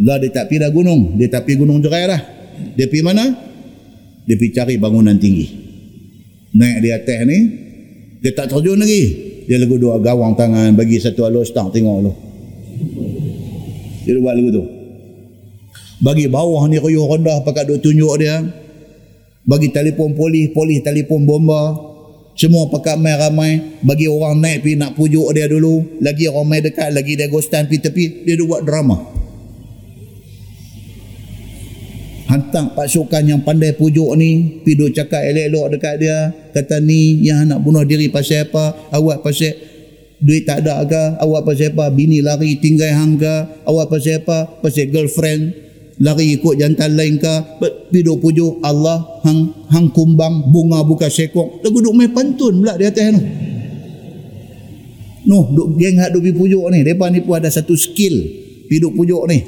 lah dia tak pergi dah gunung. Dia tak pergi gunung jerai lah dia pergi mana? Dia pergi cari bangunan tinggi. Naik di atas ni dia tak terjun lagi. Dia lagu dua gawang tangan bagi satu alur stang tengok lu dia buat lagu tu. Bagi bawah ni kuyuh rendah pakai duk tunjuk dia. Bagi telefon polis polis telefon bomba semua pakat mai ramai bagi orang naik pergi nak pujuk dia dulu lagi orang mai dekat lagi dia ghostan pergi tepi dia duk buat drama. Hantar pasukan yang pandai pujuk ni pergi duk cakap elok-elok dekat dia kata ni yang nak bunuh diri pasal apa? Awak pasal duit tak ada ke awak pasal apa? Bini lari tinggal hang ke awak pasal apa? Pasal girlfriend lari ikut jantan lain ke pidu pujuk Allah hang hang kumbang bunga buka sekok. Lagu duk main pantun pula di atas tu. Noh duk geng hak duk pujuk ni. Depa ni pun ada satu skill pidu pujuk ni.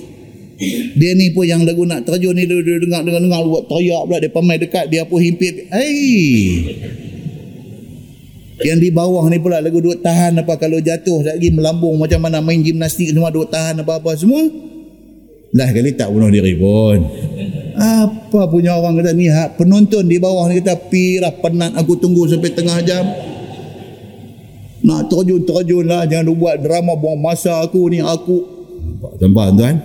Dia ni pun yang lagu nak terjun ni dia, dengar dengar dengar buat teriak pula. Depa main dekat dia pun himpit. Hei! Yang di bawah ni pula lagu duk tahan apa. Kalau jatuh lagi melambung macam mana main gimnastik semua duk tahan apa-apa semua lah kali tak bunuh diri pun. Apa punya orang kata ni penonton di bawah ni kata pirah penat aku tunggu sampai tengah jam. Nak terjun-terjun lah jangan buat drama buang masa aku ni aku. Nampak tuan?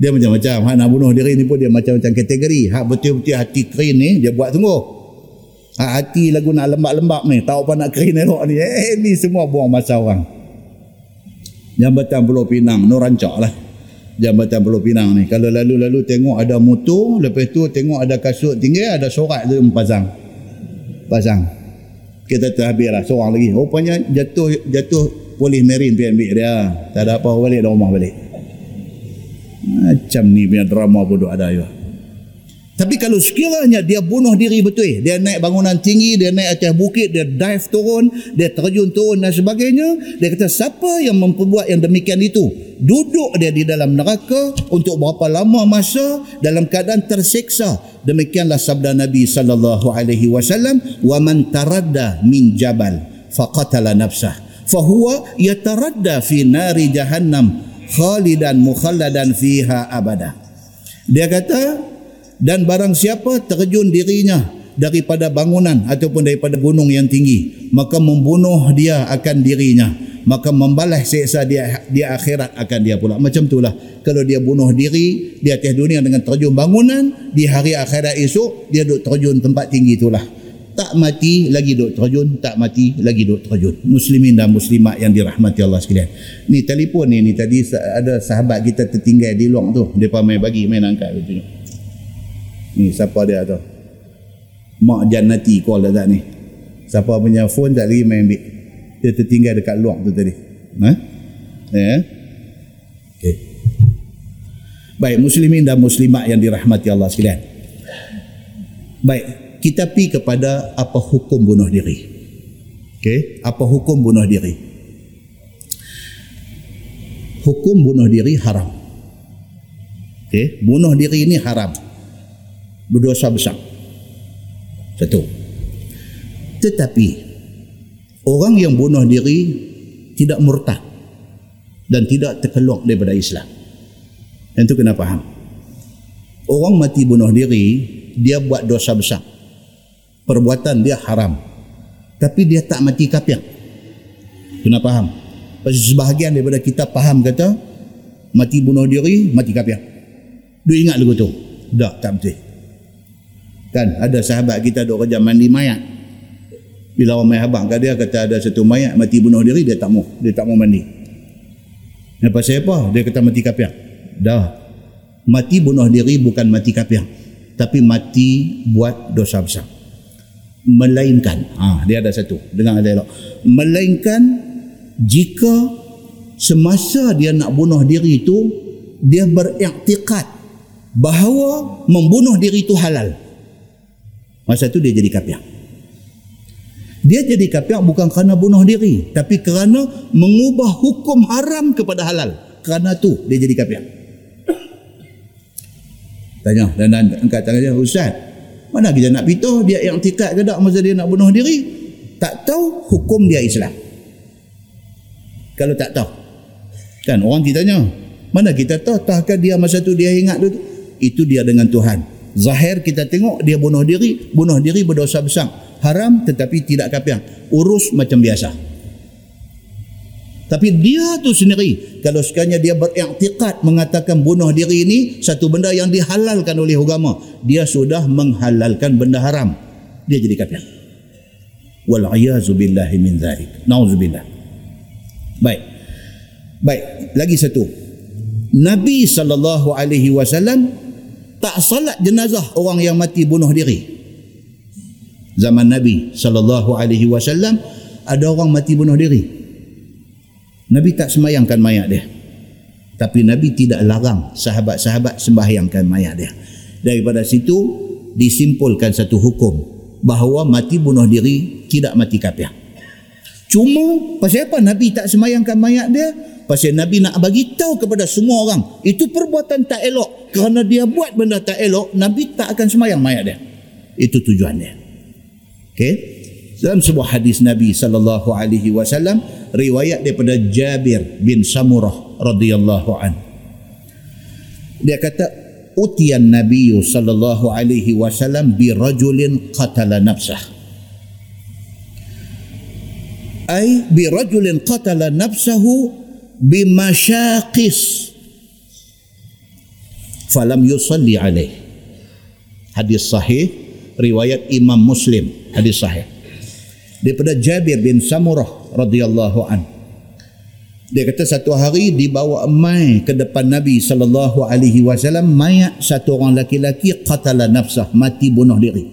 Dia macam-macam. Hak nak bunuh diri ni pun dia macam-macam kategori. Hak betul-betul hati kering ni dia buat tunggu. Hak hati lagu nak lembab-lembab ni. Tahu apa nak kering elok ni. Eh ni semua buang masa orang. Jambatan Pulau Pinang, no rancak lah. Jambatan Pulau Pinang ni. Kalau lalu-lalu tengok ada motor, lepas tu tengok ada kasut tinggi, ada sorak tu pasang. Pasang. Kita terhabis lah seorang lagi. Rupanya jatuh jatuh polis marine ambil dia. Tak ada apa balik, dah rumah balik. Macam ni punya drama bodoh ada juga. Tapi kalau sekiranya dia bunuh diri betul, dia naik bangunan tinggi, dia naik atas bukit, dia dive turun, dia terjun turun dan sebagainya, dia kata siapa yang memperbuat yang demikian itu? Duduk dia di dalam neraka untuk berapa lama masa dalam keadaan terseksa. Demikianlah sabda Nabi sallallahu alaihi wasallam, "Wa man taradda min jabal faqatala nafsah, fahuwa yataradda fi nari jahannam khalidan mukhalladan fiha abada." Dia kata dan barang siapa terjun dirinya daripada bangunan ataupun daripada gunung yang tinggi maka membunuh dia akan dirinya. Maka membalas seksa dia di akhirat akan dia pula. Macam itulah. Kalau dia bunuh diri di atas dunia dengan terjun bangunan di hari akhirat esok dia duduk terjun tempat tinggi itulah. Tak mati lagi duduk terjun tak mati lagi duduk terjun. Muslimin dan muslimat yang dirahmati Allah sekalian. Ni telefon ni, ni tadi ada sahabat kita tertinggal di luar tu. Dia main bagi main angkat betul Ni siapa dia tu? Mak Jannati call dah ni. Siapa punya phone tak lagi main ambil. Dia tertinggal dekat luar tu tadi. Ha? Ya. Okey. Baik, muslimin dan muslimat yang dirahmati Allah sekalian. Baik, kita pi kepada apa hukum bunuh diri. Okey, apa hukum bunuh diri? Hukum bunuh diri haram. Okey, bunuh diri ini haram berdosa besar. Satu. Tetapi orang yang bunuh diri tidak murtad dan tidak terkeluar daripada Islam. Dan itu kena faham. Orang mati bunuh diri, dia buat dosa besar. Perbuatan dia haram. Tapi dia tak mati kafir. Kena faham. Sebahagian daripada kita faham kata, mati bunuh diri, mati kafir. Dia ingat lagu tu. Tak, tak betul. Kan ada sahabat kita duk kerja mandi mayat. Bila orang main habang dia kata ada satu mayat mati bunuh diri dia tak mau dia tak mau mandi. Apa saya apa? Dia kata mati kafir. Dah. Mati bunuh diri bukan mati kafir. Tapi mati buat dosa besar. Melainkan, ha, dia ada satu. Dengar ada elok. Melainkan jika semasa dia nak bunuh diri itu dia beriktikad bahawa membunuh diri itu halal. Masa tu dia jadi kafir. Dia jadi kafir bukan kerana bunuh diri, tapi kerana mengubah hukum haram kepada halal. Kerana tu dia jadi kafir. Tanya dan, dan angkat tangan dia, Ustaz, mana kita nak pituh dia tikat ke tak masa dia nak bunuh diri? Tak tahu hukum dia Islam. Kalau tak tahu. Kan orang kita tanya, mana kita tahu tahkah dia masa tu dia ingat tu? Itu dia dengan Tuhan. Zahir kita tengok dia bunuh diri, bunuh diri berdosa besar. Haram tetapi tidak kafir. Urus macam biasa. Tapi dia tu sendiri, kalau sekiranya dia beriktikad mengatakan bunuh diri ini satu benda yang dihalalkan oleh agama, dia sudah menghalalkan benda haram. Dia jadi kafir. Wal ayazu billahi min dzalik. Nauzubillah. Baik. Baik, lagi satu. Nabi sallallahu alaihi wasallam tak salat jenazah orang yang mati bunuh diri. Zaman Nabi sallallahu alaihi wasallam ada orang mati bunuh diri. Nabi tak semayangkan mayat dia. Tapi Nabi tidak larang sahabat-sahabat sembahyangkan mayat dia. Daripada situ disimpulkan satu hukum bahawa mati bunuh diri tidak mati kafir. Cuma pasal apa Nabi tak semayangkan mayat dia? Pasal Nabi nak bagi tahu kepada semua orang, itu perbuatan tak elok. Kerana dia buat benda tak elok, Nabi tak akan semayang mayat dia. Itu tujuannya. Okey. Dalam sebuah hadis Nabi sallallahu alaihi wasallam riwayat daripada Jabir bin Samurah radhiyallahu an. Dia kata utiyan Nabi sallallahu alaihi wasallam bi rajulin qatala nafsah. Ay bi rajulin qatala nafsahu bimasyaqis. Falam yusalli alaih. Hadis sahih riwayat Imam Muslim. Hadis sahih. Daripada Jabir bin Samurah radhiyallahu an. Dia kata satu hari dibawa mai ke depan Nabi sallallahu alaihi wasallam mayat satu orang laki-laki qatala nafsah mati bunuh diri.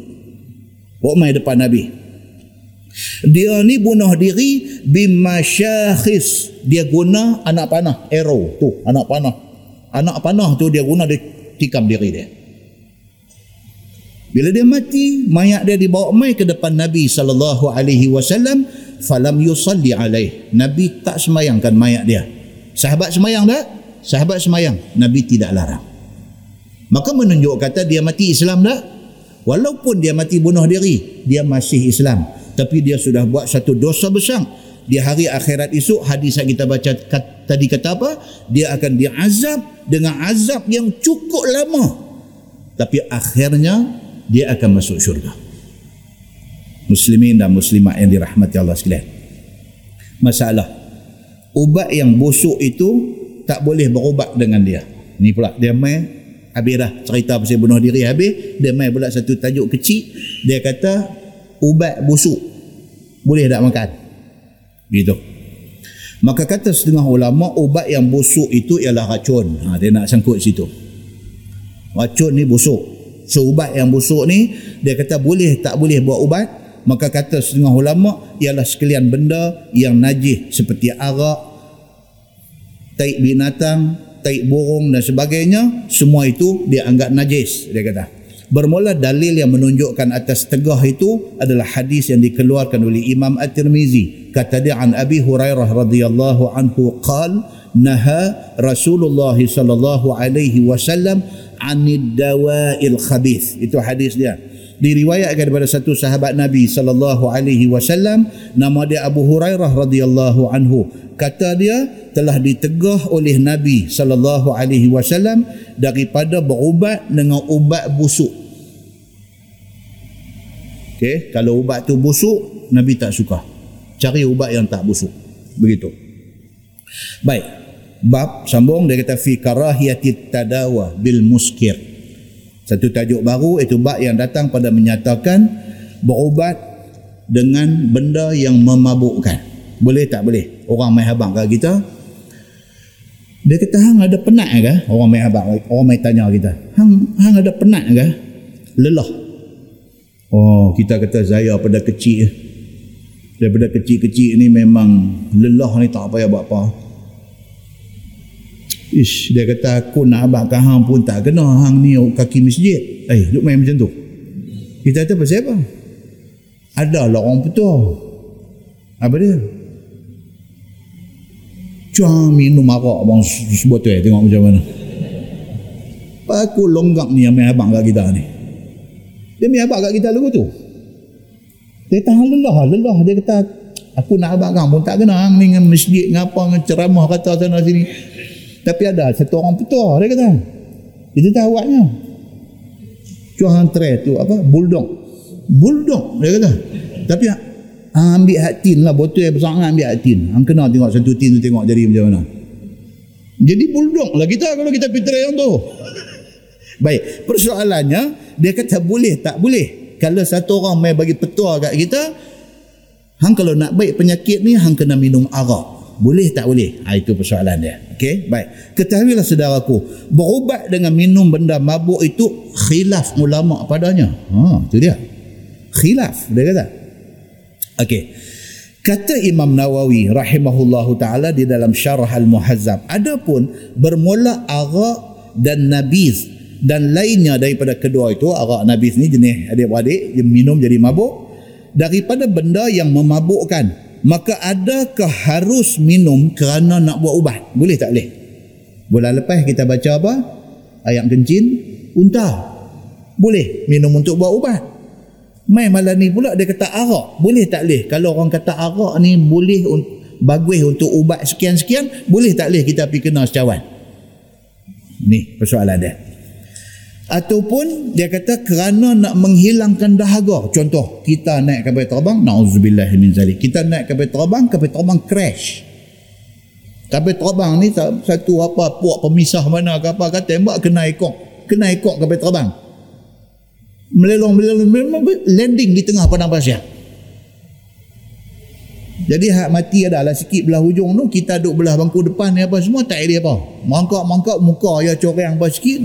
Bawa mai depan Nabi. Dia ni bunuh diri bimasyakhis. Dia guna anak panah, arrow tu, anak panah. Anak panah tu dia guna dia tikam diri dia. Bila dia mati, mayat dia dibawa mai ke depan Nabi sallallahu alaihi wasallam falam yusalli alaih. Nabi tak semayangkan mayat dia. Sahabat semayang tak? Sahabat semayang. Nabi tidak larang. Maka menunjuk kata dia mati Islam tak? Walaupun dia mati bunuh diri dia masih Islam tapi dia sudah buat satu dosa besar. Di hari akhirat esok hadis yang kita baca kat, tadi kata apa? Dia akan diazab dengan azab yang cukup lama. Tapi akhirnya dia akan masuk syurga. Muslimin dan muslimat yang dirahmati Allah sekalian. Masalah ubat yang busuk itu tak boleh berubat dengan dia. Ni pula dia mai habis dah cerita pasal bunuh diri habis, dia mai pula satu tajuk kecil, dia kata ubat busuk boleh tak makan. Gitu. Maka kata setengah ulama ubat yang busuk itu ialah racun. Ha, dia nak sangkut situ. Racun ni busuk. So ubat yang busuk ni dia kata boleh tak boleh buat ubat maka kata setengah ulama ialah sekalian benda yang najis seperti arak taik binatang taik burung dan sebagainya semua itu dia anggap najis dia kata bermula dalil yang menunjukkan atas tegah itu adalah hadis yang dikeluarkan oleh Imam At-Tirmizi. Kata dia an Abi Hurairah radhiyallahu anhu qal naha Rasulullah sallallahu alaihi wasallam anid dawa'il khabith. Itu hadis dia. Diriwayatkan daripada satu sahabat Nabi sallallahu alaihi wasallam nama dia Abu Hurairah radhiyallahu anhu kata dia telah ditegah oleh Nabi sallallahu alaihi wasallam daripada berubat dengan ubat busuk. Okey kalau ubat tu busuk Nabi tak suka. Cari ubat yang tak busuk. Begitu. Baik. Bab sambung dia kata fi karahiyati tadawa bil muskir. Satu tajuk baru itu bab yang datang pada menyatakan berubat dengan benda yang memabukkan. Boleh tak boleh? Orang mai habang kat kita. Dia kata hang ada penat ke? Orang mai habang, orang mai tanya kita. Hang hang ada penat ke? Lelah. Oh, kita kata saya pada kecil daripada kecil-kecil ni memang lelah ni tak payah buat apa Ish, dia kata aku nak abadkan hang pun tak kena hang ni kaki masjid. Eh, duk main macam tu. Kita kata pasal apa? Ada lah orang betul. Apa dia? Cuma minum arak abang sebotol eh, tengok macam mana. Aku longgak ni main abang kat kita ni. Dia main abang kat kita lagu tu. Dia tahan lelah, lelah. Dia kata, aku nak abang pun tak kena ni dengan masjid, ngapa, dengan ceramah kata sana sini. Tapi ada satu orang petua dia kata. Itu tahu awaknya. Cuang tre tu apa? Bulldog. Bulldog dia kata. Tapi ah, ambil hak tin lah botol yang besar ambil hak tin. Hang kena tengok satu tin tu tengok jadi macam mana. Jadi bulldog lah kita kalau kita pitrai yang tu. Baik, persoalannya dia kata boleh tak boleh. Kalau satu orang mai bagi petua kat kita, hang kalau nak baik penyakit ni hang kena minum arak. Boleh tak boleh? Ha, itu persoalan dia. Okey, baik. Ketahuilah saudaraku, berubat dengan minum benda mabuk itu khilaf ulama padanya. Ha, itu dia. Khilaf dia kata. Okey. Kata Imam Nawawi rahimahullahu taala di dalam Syarah Al-Muhazzab, adapun bermula arak dan nabiz dan lainnya daripada kedua itu, arak nabiz ni jenis adik-adik yang minum jadi mabuk daripada benda yang memabukkan maka adakah harus minum kerana nak buat ubat? Boleh tak boleh? Bulan lepas kita baca apa? Ayam kencin, unta. Boleh minum untuk buat ubat. Mai malam ni pula dia kata arak. Boleh tak boleh? Kalau orang kata arak ni boleh bagus untuk ubat sekian-sekian, boleh tak boleh kita pergi kena secawan? Ni persoalan dia ataupun dia kata kerana nak menghilangkan dahaga contoh kita naik kapal terbang na'udzubillah min zalik kita naik kapal terbang kapal terbang crash kapal terbang ni satu apa puak pemisah mana ke apa kata tembak kena ekor kena ekor kapal terbang melelong melelong, melelong landing di tengah padang pasir Jadi hak mati adalah sikit belah hujung tu kita duduk belah bangku depan ni apa semua tak ada apa. Mangkak-mangkak muka ya corang apa sikit.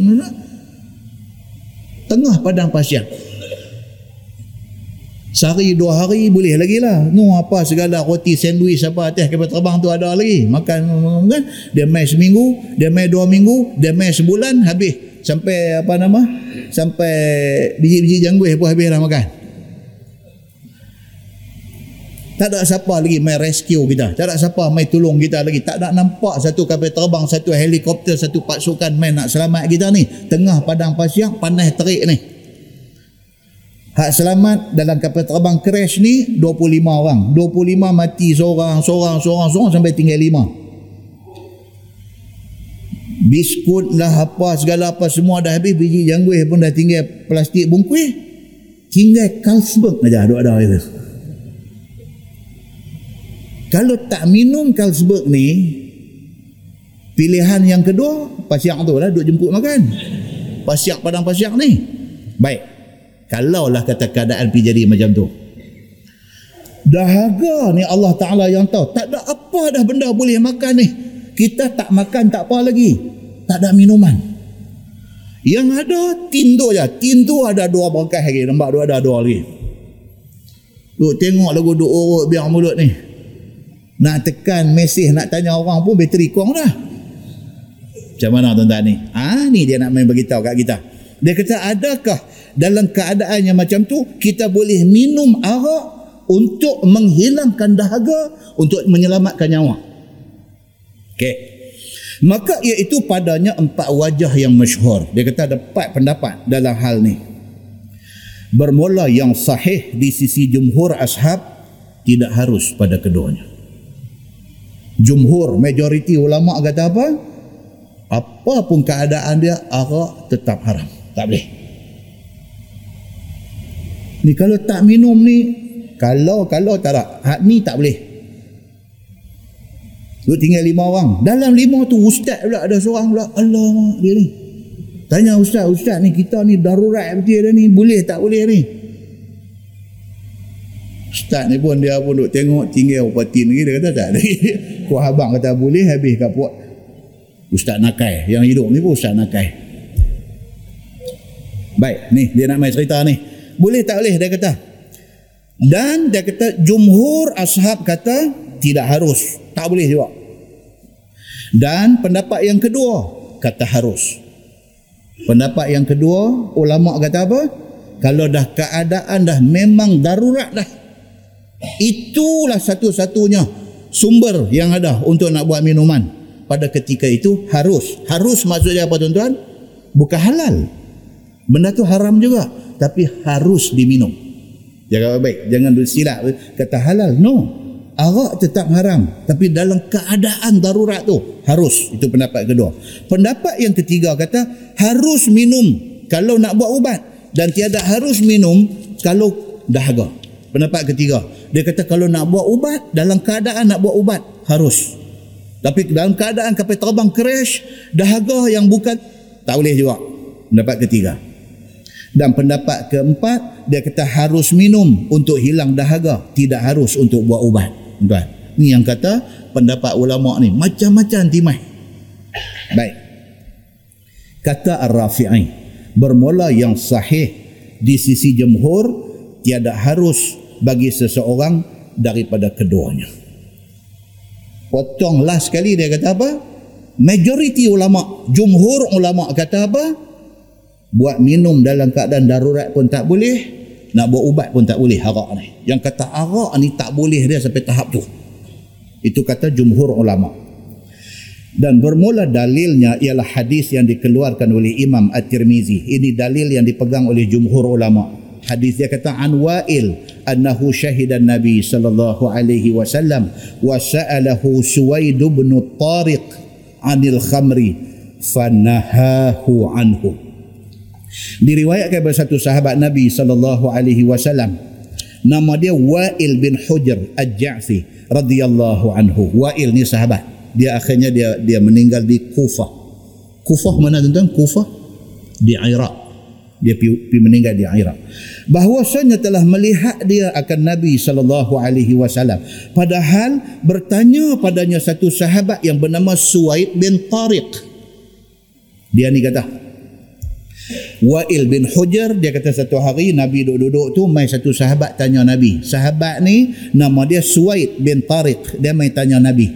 Tengah padang pasir. Sehari dua hari boleh lagi lah. Nu apa segala roti sandwich apa atas kapal terbang tu ada lagi. Makan kan. Dia main seminggu, dia main dua minggu, dia main sebulan habis. Sampai apa nama? Sampai biji-biji janggut pun habis lah makan. Tak ada siapa lagi main rescue kita. Tak ada siapa main tolong kita lagi. Tak ada nampak satu kapal terbang, satu helikopter, satu pasukan main nak selamat kita ni. Tengah padang pasir, panas terik ni. Hak selamat dalam kapal terbang crash ni 25 orang. 25 mati seorang, seorang, seorang, seorang sampai tinggal 5. Biskut lah apa segala apa semua dah habis biji janggut pun dah tinggal plastik bungkus. Tinggal Carlsberg aja ada ada. Kalau tak minum Carlsberg ni pilihan yang kedua pasiak tu lah duk jemput makan. Pasiak padang pasiak ni. Baik. Kalaulah kata keadaan pergi jadi macam tu. Dahaga ni Allah Ta'ala yang tahu. Tak ada apa dah benda boleh makan ni. Kita tak makan tak apa lagi. Tak ada minuman. Yang ada tin tu je. Tin tu ada dua bangkai lagi. Nampak tu ada dua lagi. Duk tengok lagu duk urut biar mulut ni. Nak tekan mesej nak tanya orang pun bateri kurang dah. Macam mana tuan-tuan ni? Ah ni dia nak main beritahu kat kita. Dia kata adakah dalam keadaan yang macam tu kita boleh minum arak untuk menghilangkan dahaga untuk menyelamatkan nyawa. Okey. Maka iaitu padanya empat wajah yang masyhur. Dia kata ada empat pendapat dalam hal ni. Bermula yang sahih di sisi jumhur ashab tidak harus pada keduanya. Jumhur, majoriti ulama kata apa? Apapun keadaan dia, arak tetap haram tak boleh ni kalau tak minum ni kalau kalau tak ada hak ni tak boleh tu tinggal lima orang dalam lima tu ustaz pula ada seorang pula Allah dia ni tanya ustaz ustaz ni kita ni darurat betul dia ni boleh tak boleh ni Ustaz ni pun dia pun duk tengok tinggal upatin lagi dia kata tak lagi. Kuah abang kata boleh habis kat puak. Ustaz Nakai yang hidup ni pun Ustaz Nakai. Baik, ni dia nak main cerita ni. Boleh tak boleh dia kata. Dan dia kata jumhur ashab kata tidak harus. Tak boleh juga. Dan pendapat yang kedua kata harus. Pendapat yang kedua ulama kata apa? Kalau dah keadaan dah memang darurat dah. Itulah satu-satunya sumber yang ada untuk nak buat minuman. Pada ketika itu harus. Harus maksudnya apa tuan-tuan? Bukan halal. Benda tu haram juga tapi harus diminum. Jaga baik, jangan bersilap kata halal. No. Arak tetap haram tapi dalam keadaan darurat tu harus. Itu pendapat kedua. Pendapat yang ketiga kata harus minum kalau nak buat ubat dan tiada harus minum kalau dahaga. Pendapat ketiga. Dia kata kalau nak buat ubat dalam keadaan nak buat ubat harus. Tapi dalam keadaan kapal terbang crash dahaga yang bukan tak boleh juga. Pendapat ketiga. Dan pendapat keempat, dia kata harus minum untuk hilang dahaga. Tidak harus untuk buat ubat. Tuan. Ini yang kata pendapat ulama ni. Macam-macam timai. Baik. Kata Ar-Rafi'i. Bermula yang sahih di sisi jemhur, tiada harus bagi seseorang daripada keduanya. Potong last sekali dia kata apa? Majoriti ulama, jumhur ulama kata apa? buat minum dalam keadaan darurat pun tak boleh nak buat ubat pun tak boleh arak ni. Yang kata arak ni tak boleh dia sampai tahap tu. Itu kata jumhur ulama. Dan bermula dalilnya ialah hadis yang dikeluarkan oleh Imam At-Tirmizi. Ini dalil yang dipegang oleh jumhur ulama. Hadis dia kata an wa'il annahu syahidan nabi sallallahu alaihi wasallam wa sa'alahu suwaid bin tariq anil khamri fanahahu anhu Diriwayatkan oleh satu sahabat Nabi sallallahu alaihi wasallam nama dia Wa'il bin Hujr Al-Ja'fi radhiyallahu anhu. Wa'il ni sahabat. Dia akhirnya dia dia meninggal di Kufah. Kufah mana tuan-tuan? Kufah di Iraq. dia pergi meninggal di Iraq bahwasanya telah melihat dia akan Nabi sallallahu alaihi wasallam padahal bertanya padanya satu sahabat yang bernama Suwaid bin Tariq dia ni kata Wa'il bin Hujar dia kata satu hari Nabi duduk-duduk tu mai satu sahabat tanya Nabi sahabat ni nama dia Suwaid bin Tariq dia mai tanya Nabi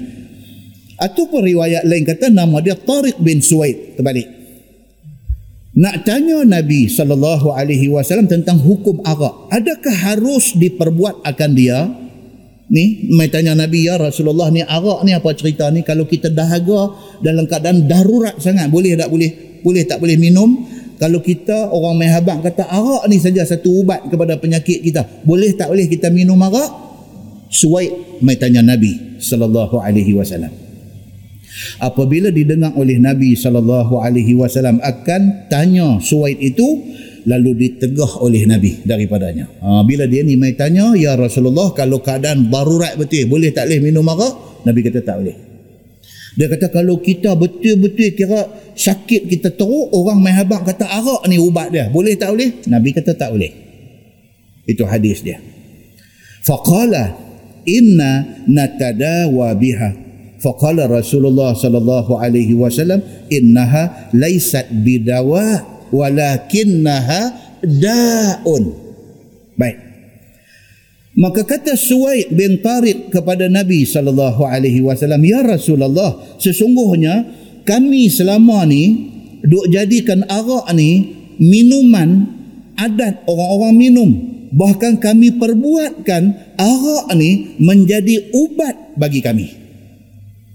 ataupun riwayat lain kata nama dia Tariq bin Suwaid terbalik nak tanya Nabi sallallahu alaihi wasallam tentang hukum arak. Adakah harus diperbuat akan dia? Ni, mai tanya Nabi ya Rasulullah ni arak ni apa cerita ni kalau kita dahaga dalam keadaan darurat sangat boleh tak boleh? Boleh tak boleh minum? Kalau kita orang mai habang kata arak ni saja satu ubat kepada penyakit kita. Boleh tak boleh kita minum arak? Suwaid mai tanya Nabi sallallahu alaihi wasallam apabila didengar oleh Nabi sallallahu alaihi wasallam akan tanya Suwaid itu lalu ditegah oleh Nabi daripadanya. Ha, bila dia ni mai tanya, "Ya Rasulullah, kalau keadaan darurat betul, boleh tak boleh minum arak?" Nabi kata tak boleh. Dia kata kalau kita betul-betul kira sakit kita teruk, orang mai habaq kata arak ni ubat dia. Boleh tak boleh? Nabi kata tak boleh. Itu hadis dia. Faqala inna natadawa biha faqala Rasulullah sallallahu alaihi wasallam innaha laysat bidawa walakinnaha daun baik maka kata Suwaid bin Tariq kepada Nabi sallallahu alaihi wasallam ya Rasulullah sesungguhnya kami selama ni duk jadikan arak ni minuman adat orang-orang minum bahkan kami perbuatkan arak ni menjadi ubat bagi kami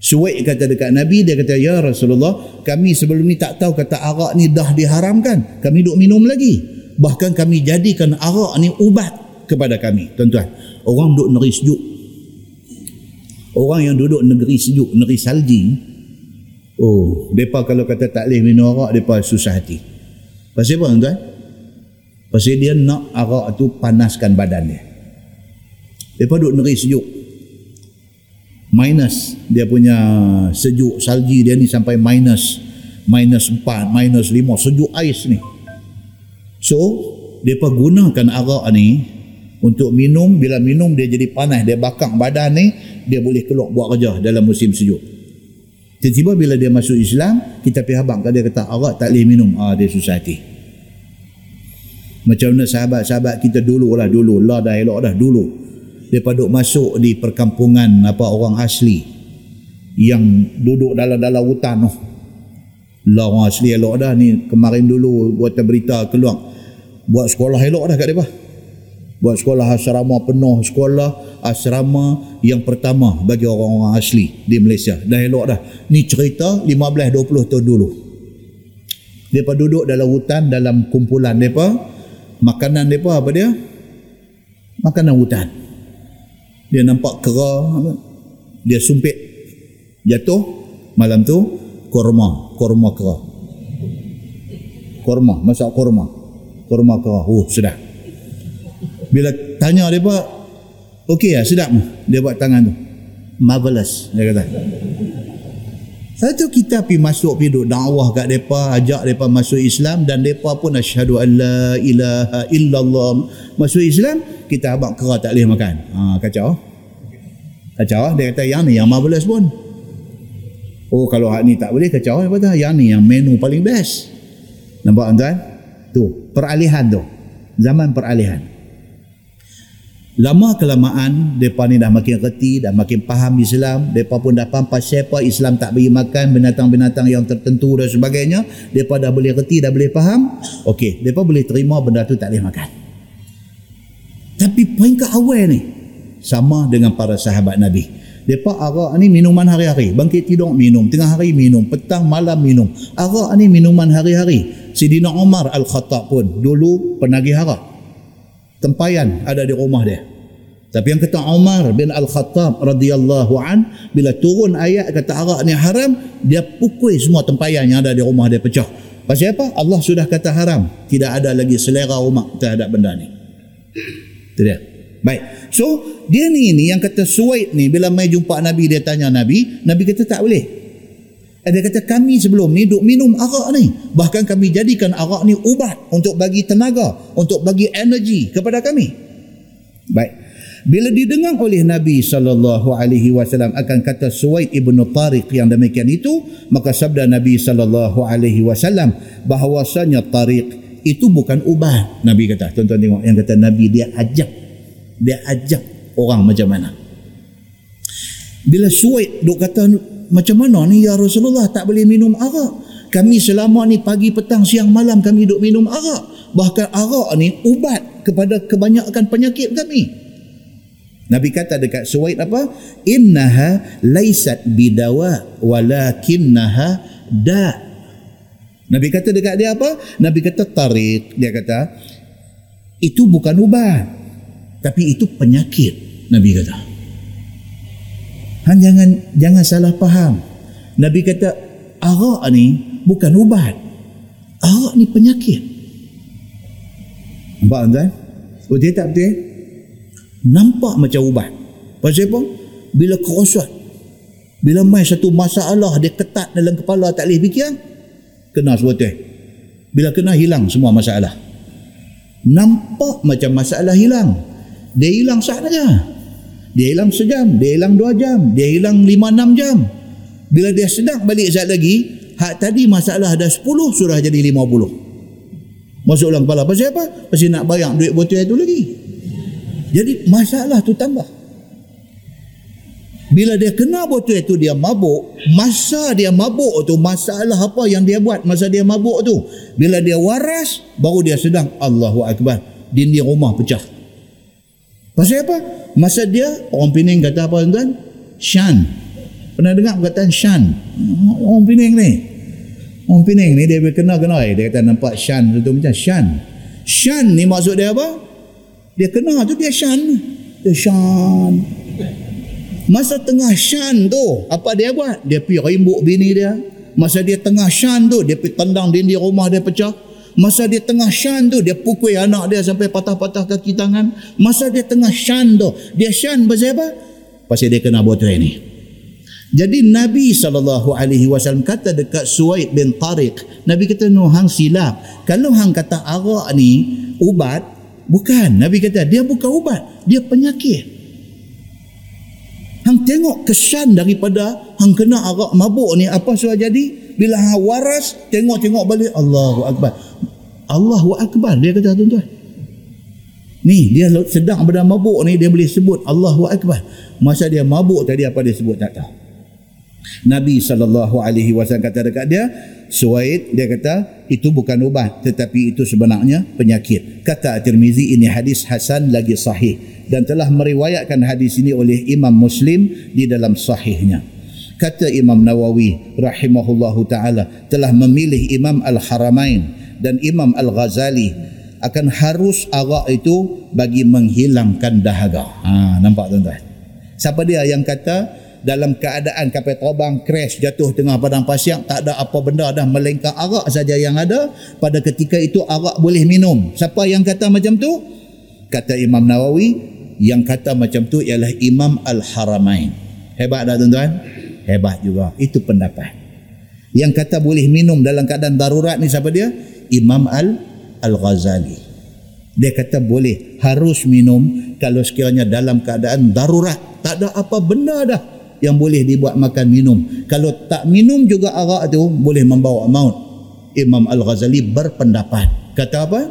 Suwaid kata dekat Nabi, dia kata, Ya Rasulullah, kami sebelum ni tak tahu kata arak ni dah diharamkan. Kami duk minum lagi. Bahkan kami jadikan arak ni ubat kepada kami. Tuan-tuan, orang duk negeri sejuk. Orang yang duduk negeri sejuk, negeri salji, oh, mereka kalau kata tak boleh minum arak, mereka susah hati. Pasal apa tuan-tuan? Pasal dia nak arak tu panaskan badan dia. Mereka duduk negeri sejuk minus dia punya sejuk salji dia ni sampai minus minus 4, minus 5 sejuk ais ni so mereka gunakan arak ni untuk minum bila minum dia jadi panas. Dia bakar badan ni dia boleh keluar buat kerja dalam musim sejuk. Tiba-tiba bila dia masuk Islam kita pergi habang. Dia kata arak tak boleh minum. Ah, dia susah hati. Macam mana sahabat-sahabat kita dulu lah dulu. Lah dah elok dah dulu. Mereka duduk masuk di perkampungan apa orang asli. Yang duduk dalam-dalam hutan oh. lah orang asli elok dah ni. Kemarin dulu buat berita keluar. Buat sekolah elok dah kat mereka buat sekolah asrama penuh sekolah asrama yang pertama bagi orang-orang asli di Malaysia. Dah elok dah. Ni cerita 15-20 tahun dulu. Mereka duduk dalam hutan dalam kumpulan mereka. Makanan mereka apa dia? Makanan hutan. Dia nampak kera dia sumpit. Jatuh malam tu korma korma kera. Korma masak korma. Korma kera. Oh sudah bila tanya dia buat okey lah sedap dia buat tangan tu. Marvelous dia kata. Satu kita pergi masuk pergi duduk dakwah kat mereka ajak mereka masuk Islam dan mereka pun asyhadu an la ilaha illallah. Masuk Islam kita abang kera tak boleh makan. Ha, kacau. Kacau dia kata yang ni yang marvelous pun. Oh kalau hak ni tak boleh kacau apa dah yang ni yang menu paling best. Nampak tuan? Tu peralihan tu. Zaman peralihan lama kelamaan mereka ni dah makin reti dah makin faham Islam mereka pun dah faham pasal apa Islam tak bagi makan binatang-binatang yang tertentu dan sebagainya mereka dah boleh reti dah boleh faham ok mereka boleh terima benda tu tak boleh makan. Tapi peringkat awal ni sama dengan para sahabat Nabi. Mereka arak ni minuman hari-hari bangkit tidur minum tengah hari minum petang malam minum. Arak ni minuman hari-hari. Sidina Umar Al-Khattab pun dulu penagih arak. Tempayan ada di rumah dia tapi yang kata Umar bin Al-Khattab radhiyallahu an bila turun ayat kata arak ni haram dia pukul semua tempayan yang ada di rumah dia pecah. Pasal apa? Allah sudah kata haram. Tidak ada lagi selera umat terhadap benda ni. Itu dia. Baik. So, dia ni ni yang kata Suwaid ni bila mai jumpa Nabi dia tanya Nabi, Nabi kata tak boleh. Ada kata kami sebelum ni duk minum arak ni. Bahkan kami jadikan arak ni ubat untuk bagi tenaga, untuk bagi energi kepada kami. Baik. Bila didengar oleh Nabi sallallahu alaihi wasallam akan kata Suwaid ibn Tariq yang demikian itu, maka sabda Nabi sallallahu alaihi wasallam bahawasanya Tariq itu bukan ubat. Nabi kata, tuan-tuan tengok yang kata Nabi dia ajak. Dia ajak orang macam mana. Bila Suwaid duk kata macam mana ni ya Rasulullah tak boleh minum arak. Kami selama ni pagi petang siang malam kami duk minum arak. Bahkan arak ni ubat kepada kebanyakan penyakit kami. Nabi kata dekat Suwaid apa? Innaha laisat bidawa walakinnaha da. Nabi kata dekat dia apa? Nabi kata tarik. Dia kata itu bukan ubat. Tapi itu penyakit. Nabi kata. Han jangan jangan salah faham. Nabi kata arak ni bukan ubat. Arak ni penyakit. Nampak tuan? Betul tak betul? Nampak macam ubat. Pasal apa? bila kerosot bila main satu masalah dia ketat dalam kepala tak boleh fikir kena sebuah bila kena hilang semua masalah. Nampak macam masalah hilang dia hilang sahaja dia hilang sejam dia hilang dua jam dia hilang lima enam jam. Bila dia sedang balik saat lagi hak tadi masalah dah sepuluh sudah jadi lima puluh. Masuk dalam kepala. Pasal apa? pasal nak bayar duit botol itu lagi jadi masalah tu tambah. Bila dia kena botol itu dia mabuk, masa dia mabuk tu masalah apa yang dia buat masa dia mabuk tu. Bila dia waras baru dia sedang Allahu akbar. Dinding rumah pecah. Pasal apa? Masa dia orang Pening kata apa tuan? Shan. Pernah dengar perkataan Shan? Orang Pening ni. Orang Pening ni dia kena kena dia kata nampak Shan tu macam Shan. Shan ni maksud dia apa? Dia kena tu dia syan. Dia syan. Masa tengah syan tu, apa dia buat? Dia pergi rimbuk bini dia. Masa dia tengah syan tu, dia pergi tendang dinding rumah dia pecah. Masa dia tengah syan tu, dia pukul anak dia sampai patah-patah kaki tangan. Masa dia tengah syan tu, dia syan pasal apa? Pasal dia kena botol ini. Jadi Nabi SAW kata dekat Suwaid bin Tariq, Nabi kata, no hang silap. Kalau hang kata arak ni ubat, Bukan. Nabi kata, dia bukan ubat. Dia penyakit. Hang tengok kesan daripada hang kena arak mabuk ni, apa sudah jadi? Bila hang waras, tengok-tengok balik, Allahu Akbar. Allahu Akbar, dia kata tuan-tuan. Ni, dia sedang pada mabuk ni, dia boleh sebut Allahu Akbar. Masa dia mabuk tadi, apa dia sebut? Tak tahu. Nabi SAW kata dekat dia, Suwaid dia kata itu bukan ubat tetapi itu sebenarnya penyakit. Kata At-Tirmizi ini hadis hasan lagi sahih dan telah meriwayatkan hadis ini oleh Imam Muslim di dalam sahihnya. Kata Imam Nawawi rahimahullahu taala telah memilih Imam Al-Haramain dan Imam Al-Ghazali akan harus arak itu bagi menghilangkan dahaga. Ha nampak tuan-tuan. Siapa dia yang kata dalam keadaan kapal terbang crash jatuh tengah padang pasir tak ada apa benda dah melainkan arak saja yang ada. Pada ketika itu arak boleh minum. Siapa yang kata macam tu? Kata Imam Nawawi yang kata macam tu ialah Imam Al-Haramain. Hebat tak tuan-tuan? Hebat juga. Itu pendapat. Yang kata boleh minum dalam keadaan darurat ni siapa dia? Imam Al Al-Ghazali. Dia kata boleh harus minum kalau sekiranya dalam keadaan darurat. Tak ada apa benda dah yang boleh dibuat makan minum. Kalau tak minum juga arak tu boleh membawa maut. Imam Al-Ghazali berpendapat. Kata apa?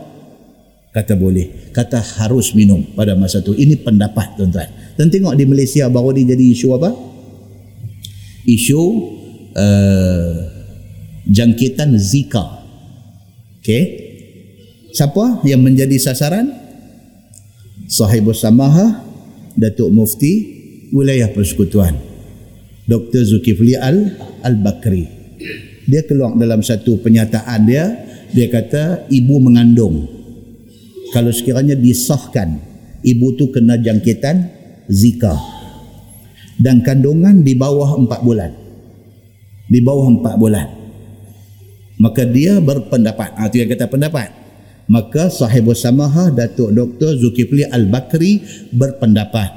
Kata boleh. Kata harus minum pada masa tu. Ini pendapat tuan-tuan. Dan tengok di Malaysia baru ni jadi isu apa? Isu uh, jangkitan Zika. Okey. Siapa yang menjadi sasaran? Sahibus Samaha, Datuk Mufti, wilayah persekutuan. Dr. Zulkifli Al Al-Bakri. Dia keluar dalam satu penyataan dia, dia kata ibu mengandung. Kalau sekiranya disahkan ibu tu kena jangkitan Zika. Dan kandungan di bawah empat bulan. Di bawah empat bulan. Maka dia berpendapat. Ah, itu yang kata pendapat. Maka sahibus samaha Datuk Dr. Zulkifli Al-Bakri berpendapat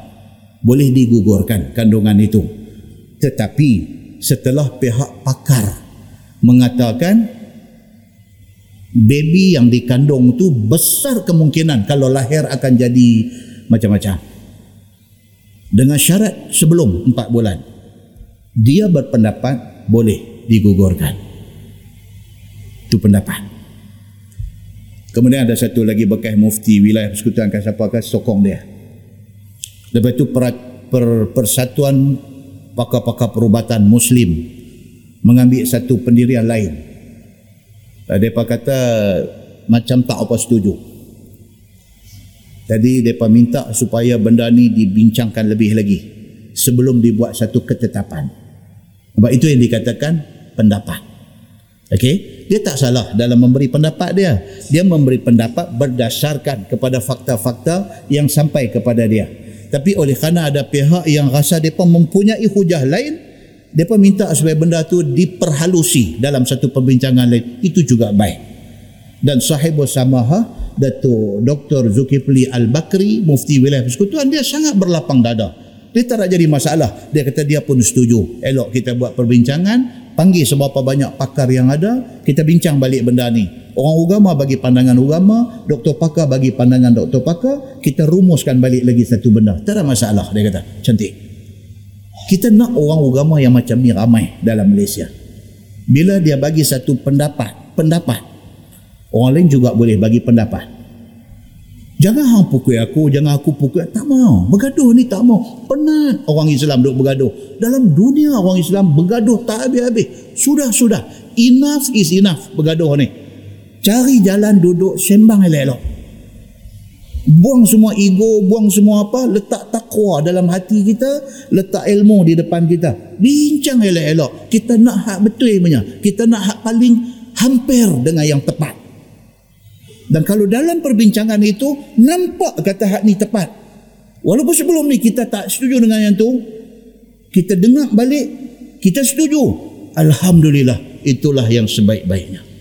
boleh digugurkan kandungan itu tetapi setelah pihak pakar mengatakan baby yang dikandung tu besar kemungkinan kalau lahir akan jadi macam-macam. Dengan syarat sebelum 4 bulan dia berpendapat boleh digugurkan. Itu pendapat. Kemudian ada satu lagi bekas mufti wilayah persekutuan kasapakar sokong dia. Lepas itu per, per, persatuan pakar-pakar perubatan Muslim mengambil satu pendirian lain. Mereka kata macam tak apa setuju. Jadi mereka minta supaya benda ni dibincangkan lebih lagi sebelum dibuat satu ketetapan. Sebab itu yang dikatakan pendapat. Okey, dia tak salah dalam memberi pendapat dia. Dia memberi pendapat berdasarkan kepada fakta-fakta yang sampai kepada dia. Tapi oleh kerana ada pihak yang rasa mereka mempunyai hujah lain, mereka minta supaya benda tu diperhalusi dalam satu perbincangan lain. Itu juga baik. Dan sahibul samaha, Datuk Dr. Zulkifli Al-Bakri, mufti wilayah persekutuan, dia sangat berlapang dada. Dia tak nak jadi masalah. Dia kata dia pun setuju. Elok kita buat perbincangan, panggil seberapa banyak pakar yang ada, kita bincang balik benda ni. Orang agama bagi pandangan agama, doktor pakar bagi pandangan doktor pakar, kita rumuskan balik lagi satu benda. Tak ada masalah, dia kata. Cantik. Kita nak orang agama yang macam ni ramai dalam Malaysia. Bila dia bagi satu pendapat, pendapat, orang lain juga boleh bagi pendapat. Jangan hang pukul aku, jangan aku pukul. Tak mau. Bergaduh ni tak mau. Penat orang Islam duduk bergaduh. Dalam dunia orang Islam bergaduh tak habis-habis. Sudah, sudah. Enough is enough bergaduh ni. Cari jalan duduk sembang elok-elok. Buang semua ego, buang semua apa, letak takwa dalam hati kita, letak ilmu di depan kita. Bincang elok-elok. Kita nak hak betul punya. Kita nak hak paling hampir dengan yang tepat. Dan kalau dalam perbincangan itu, nampak kata hak ni tepat. Walaupun sebelum ni kita tak setuju dengan yang tu, kita dengar balik, kita setuju. Alhamdulillah, itulah yang sebaik-baiknya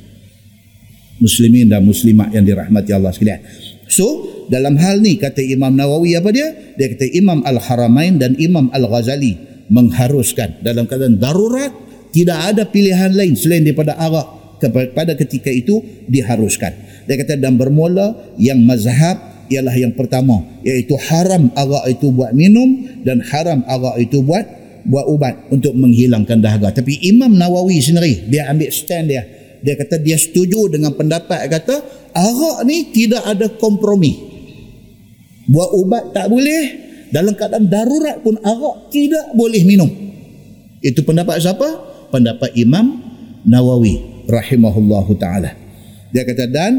muslimin dan muslimat yang dirahmati Allah sekalian. So, dalam hal ni kata Imam Nawawi apa dia? Dia kata Imam Al-Haramain dan Imam Al-Ghazali mengharuskan dalam keadaan darurat tidak ada pilihan lain selain daripada arak pada ketika itu diharuskan. Dia kata dan bermula yang mazhab ialah yang pertama iaitu haram arak itu buat minum dan haram arak itu buat buat ubat untuk menghilangkan dahaga. Tapi Imam Nawawi sendiri dia ambil stand dia dia kata dia setuju dengan pendapat kata arak ni tidak ada kompromi buat ubat tak boleh dalam keadaan darurat pun arak tidak boleh minum itu pendapat siapa? pendapat Imam Nawawi rahimahullahu ta'ala dia kata dan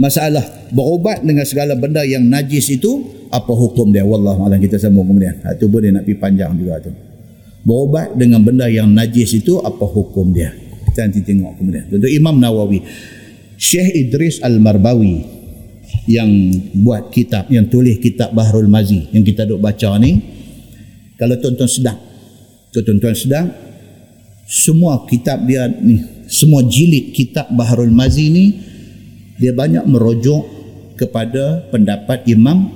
masalah berubat dengan segala benda yang najis itu apa hukum dia wallahualam kita sambung kemudian itu boleh nak pergi panjang juga tu berubat dengan benda yang najis itu apa hukum dia kita nanti tengok kemudian. Tentu Imam Nawawi. Syekh Idris Al-Marbawi yang buat kitab, yang tulis kitab Bahrul Mazi yang kita duk baca ni. Kalau tuan-tuan sedang, tuan-tuan sedang, semua kitab dia ni, semua jilid kitab Bahrul Mazi ni, dia banyak merujuk kepada pendapat Imam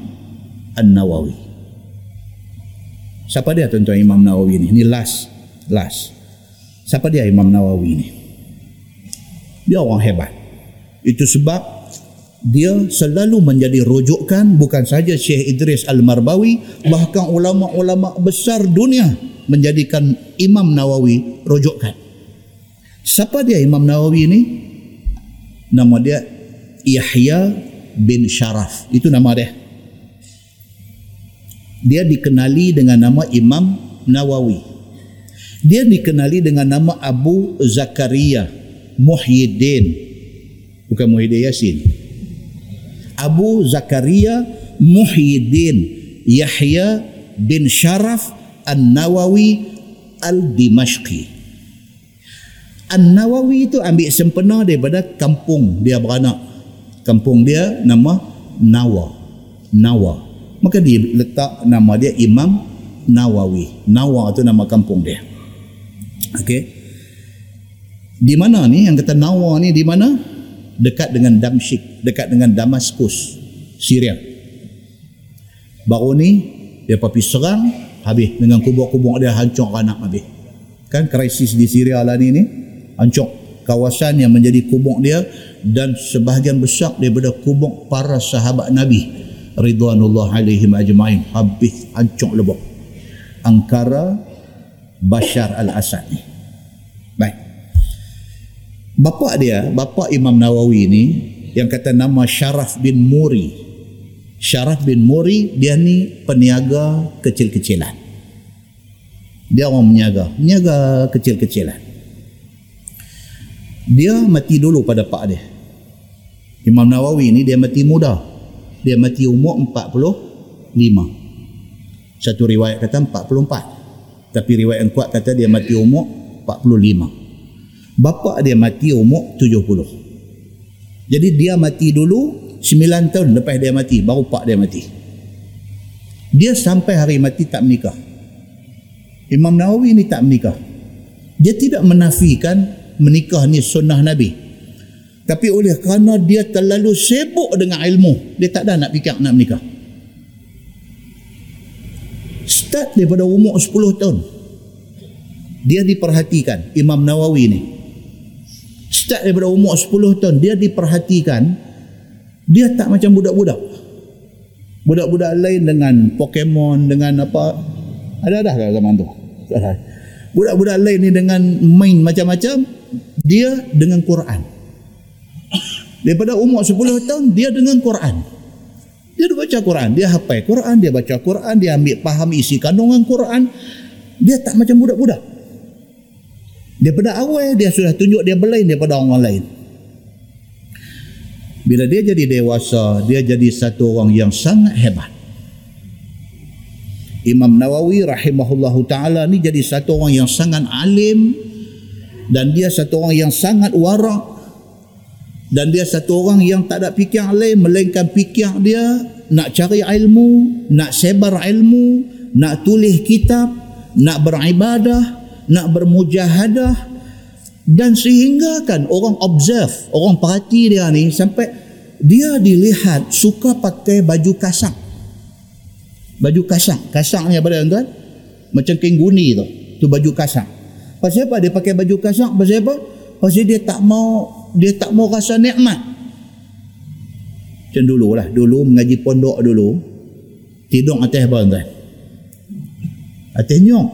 An-Nawawi. Siapa dia tuan-tuan Imam Nawawi ni? Ni last, last. Siapa dia Imam Nawawi ni? Dia orang hebat. Itu sebab dia selalu menjadi rujukan bukan saja Syekh Idris Al-Marbawi bahkan ulama-ulama besar dunia menjadikan Imam Nawawi rujukan. Siapa dia Imam Nawawi ni? Nama dia Yahya bin Sharaf. Itu nama dia. Dia dikenali dengan nama Imam Nawawi. Dia dikenali dengan nama Abu Zakaria Muhyiddin. Bukan Muhyiddin Yasin. Abu Zakaria Muhyiddin Yahya bin Sharaf An-Nawawi Al-Dimashqi. An-Nawawi itu ambil sempena daripada kampung dia beranak. Kampung dia nama Nawa. Nawa. Maka dia letak nama dia Imam Nawawi. Nawa itu nama kampung dia. Okey. Di mana ni yang kata Nawa ni di mana? Dekat dengan Damsyik, dekat dengan Damaskus, Syria. Baru ni dia pergi serang habis dengan kubur-kubur dia hancur ranak habis. kan krisis di Syria lah ni ni. Hancur kawasan yang menjadi kubuk dia dan sebahagian besar daripada kubuk para sahabat Nabi ridwanullah alaihim ajma'in. Habis hancur lebok Ankara Bashar al-Assad ni. Baik. Bapa dia bapa Imam Nawawi ni yang kata nama Syaraf bin Muri Syaraf bin Muri dia ni peniaga kecil-kecilan. Dia orang meniaga meniaga kecil-kecilan. Dia mati dulu pada pak dia. Imam Nawawi ni dia mati muda. Dia mati umur 45 satu riwayat kata 44 tapi riwayat yang kuat kata dia mati umur 45 bapa dia mati umur 70 jadi dia mati dulu 9 tahun lepas dia mati baru pak dia mati. Dia sampai hari mati tak menikah. Imam Nawawi ni tak menikah. Dia tidak menafikan menikah ni sunnah Nabi. Tapi oleh kerana dia terlalu sibuk dengan ilmu dia tak ada nak fikir nak menikah. Start daripada umur 10 tahun. Dia diperhatikan Imam Nawawi ni. Start daripada umur 10 tahun dia diperhatikan dia tak macam budak-budak budak-budak lain dengan Pokemon dengan apa ada-ada ke zaman tu budak-budak lain ni dengan main macam-macam dia dengan Quran daripada umur 10 tahun dia dengan Quran dia baca Quran, dia hafal Quran, dia baca Quran, dia ambil faham isi kandungan Quran. Dia tak macam budak-budak. Daripada awal dia sudah tunjuk dia berlain daripada orang lain. Bila dia jadi dewasa, dia jadi satu orang yang sangat hebat. Imam Nawawi rahimahullahu taala ni jadi satu orang yang sangat alim dan dia satu orang yang sangat warak dan dia satu orang yang tak ada fikir lain melainkan fikir dia nak cari ilmu nak sebar ilmu nak tulis kitab nak beribadah nak bermujahadah dan sehingga kan orang observe orang perhati dia ni sampai dia dilihat suka pakai baju kasang baju kasang kasang ni apa dia tuan? Macam kengguni tu. Tu baju kasang pasal apa dia pakai baju kasang pasal apa? Pasal dia tak mau dia tak mau rasa nikmat. Macam dulu lah dulu mengaji pondok dulu. Tidur atas apa tuan? Atas nyok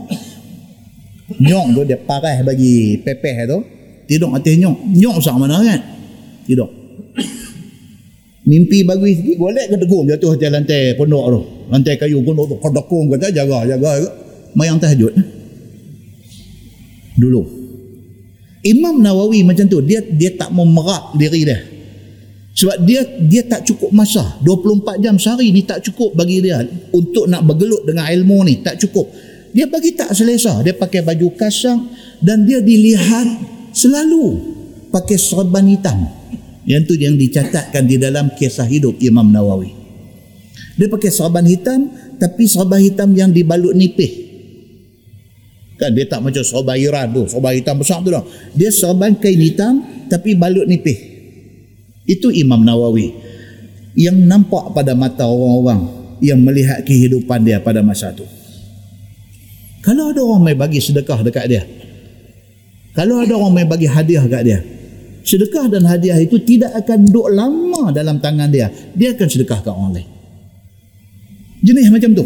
nyok tu dia parah bagi pepeh tu. Tidur atas nyok. Nyok sama mana kan? Tidur. Mimpi bagus sikit golek ke tegum jatuh atas lantai pondok tu. Lantai kayu pondok tu kodokong kata jaga jaga mayang tahajud dulu. Imam Nawawi macam tu dia dia tak mau merak diri dia. Sebab dia dia tak cukup masa 24 jam sehari ni tak cukup bagi dia untuk nak bergelut dengan ilmu ni. Tak cukup dia bagi tak selesa dia pakai baju kasang dan dia dilihat selalu pakai serban hitam yang tu yang dicatatkan di dalam kisah hidup Imam Nawawi dia pakai serban hitam tapi serban hitam yang dibalut nipih Kan dia tak macam sorban Iran tu, sorban hitam besar tu dah. Dia sorban kain hitam tapi balut nipih. Itu Imam Nawawi yang nampak pada mata orang-orang yang melihat kehidupan dia pada masa tu. Kalau ada orang mai bagi sedekah dekat dia. Kalau ada orang mai bagi hadiah dekat dia. Sedekah dan hadiah itu tidak akan duduk lama dalam tangan dia. Dia akan sedekah ke orang lain. Jenis macam tu.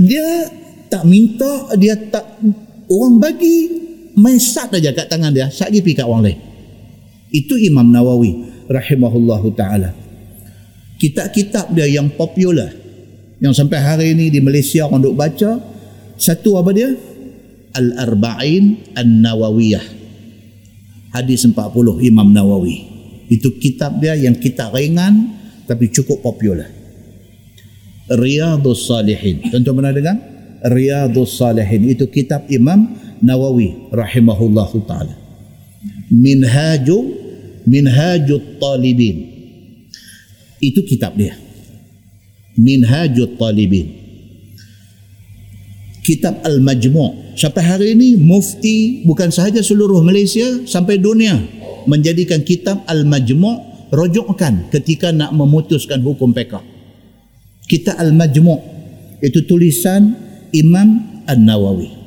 Dia tak minta dia tak orang bagi main sat aja kat tangan dia sat pergi kat orang lain itu Imam Nawawi rahimahullahu taala kitab-kitab dia yang popular yang sampai hari ini di Malaysia orang duk baca satu apa dia? Al-Arba'in An-Nawawiyah. Hadis 40 Imam Nawawi. Itu kitab dia yang kitab ringan tapi cukup popular. Riyadus Salihin. Tuan-tuan pernah dengar? Riyadus Salihin. Itu kitab Imam Nawawi rahimahullahu taala. Minhaju Minhajut Talibin. Itu kitab dia. Minhajut Talibin. Kitab Al-Majmu' sampai hari ini mufti bukan sahaja seluruh Malaysia sampai dunia menjadikan kitab Al-Majmu' rujukan ketika nak memutuskan hukum pekah. Kitab Al-Majmu' itu tulisan Imam An-Nawawi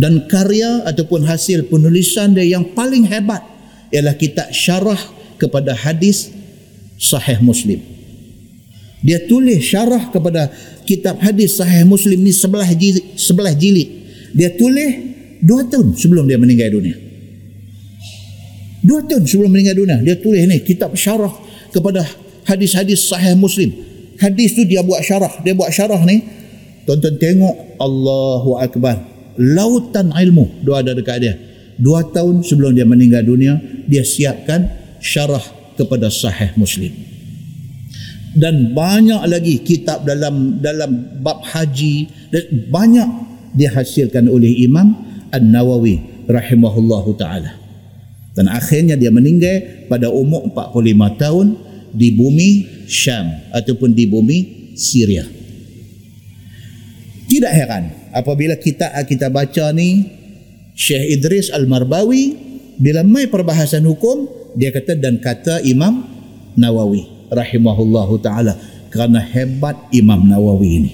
dan karya ataupun hasil penulisan dia yang paling hebat ialah kitab syarah kepada hadis sahih Muslim. Dia tulis syarah kepada kitab hadis sahih Muslim ni sebelah jilid, sebelah jilid. Dia tulis dua tahun sebelum dia meninggal dunia. Dua tahun sebelum meninggal dunia dia tulis ni kitab syarah kepada hadis-hadis sahih Muslim. Hadis tu dia buat syarah, dia buat syarah ni. Tonton tengok Allahu Akbar lautan ilmu dua ada dekat dia dua tahun sebelum dia meninggal dunia dia siapkan syarah kepada sahih muslim dan banyak lagi kitab dalam dalam bab haji. Dan banyak dihasilkan oleh Imam An-Nawawi rahimahullahu taala. Dan akhirnya dia meninggal pada umur 45 tahun di bumi Syam ataupun di bumi Syria. Tidak heran apabila kita kita baca ni Syekh Idris Al-Marbawi bila mai perbahasan hukum dia kata dan kata Imam Nawawi rahimahullahu taala kerana hebat Imam Nawawi ini.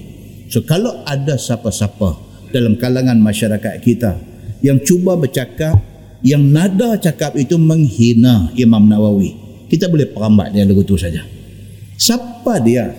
So kalau ada siapa-siapa dalam kalangan masyarakat kita yang cuba bercakap yang nada cakap itu menghina Imam Nawawi, kita boleh perambat dia lagu tu saja. Siapa dia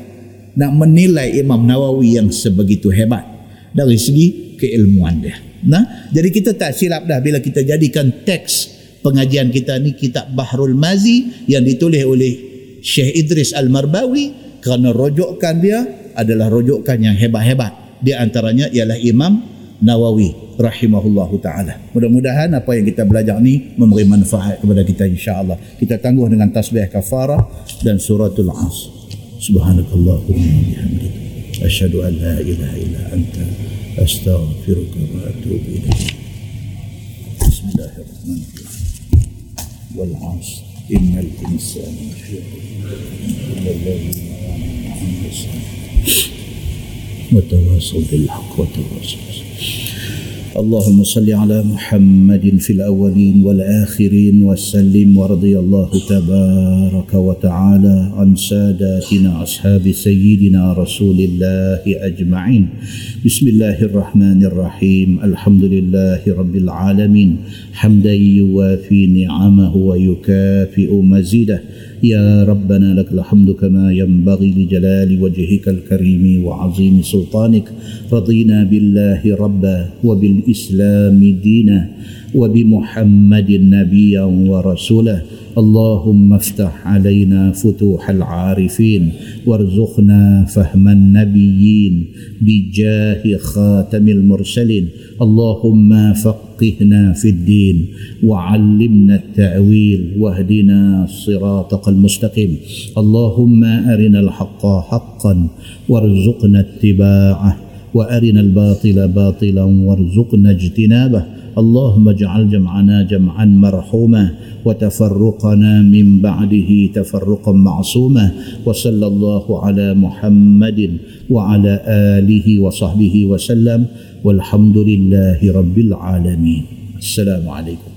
nak menilai Imam Nawawi yang sebegitu hebat? dari segi keilmuan dia. Nah, jadi kita tak silap dah bila kita jadikan teks pengajian kita ni kitab Bahrul Mazi yang ditulis oleh Syekh Idris Al-Marbawi kerana rojokan dia adalah rojokan yang hebat-hebat. Di antaranya ialah Imam Nawawi rahimahullahu taala. Mudah-mudahan apa yang kita belajar ni memberi manfaat kepada kita insya-Allah. Kita tangguh dengan tasbih kafarah dan suratul as. Subhanakallahumma bihamdik asyhadu an la ilaha illa anta astaghfiruka wa atubu ilaik. Bismillahirrahmanirrahim. Wal 'asr. إن الإنسان إلا الذين آمنوا وعملوا الصالحات وتواصوا بالحق وتواصوا اللهم صل على محمد في الأولين والآخرين وسلم ورضي الله تبارك وتعالى عن ساداتنا أصحاب سيدنا رسول الله أجمعين. بسم الله الرحمن الرحيم. الحمد لله رب العالمين. حمدا يوافي نعمه ويكافئ مزيده. يا ربنا لك الحمد كما ينبغي لجلال وجهك الكريم وعظيم سلطانك. رضينا بالله ربا وبالإسلام دينا وبمحمد نبيا ورسولا. اللهم افتح علينا فتوح العارفين وارزقنا فهم النبيين بجاه خاتم المرسلين. اللهم فقهنا في الدين وعلمنا التأويل واهدنا صراطك المستقيم. اللهم أرنا الحق حقا وارزقنا اتباعه وأرنا الباطل باطلا وارزقنا اجتنابه. اللهم اجعل جمعنا جمعا مرحوما وتفرقنا من بعده تفرقا معصوما وصلى الله على محمد وعلى آله وصحبه وسلم والحمد لله رب العالمين السلام عليكم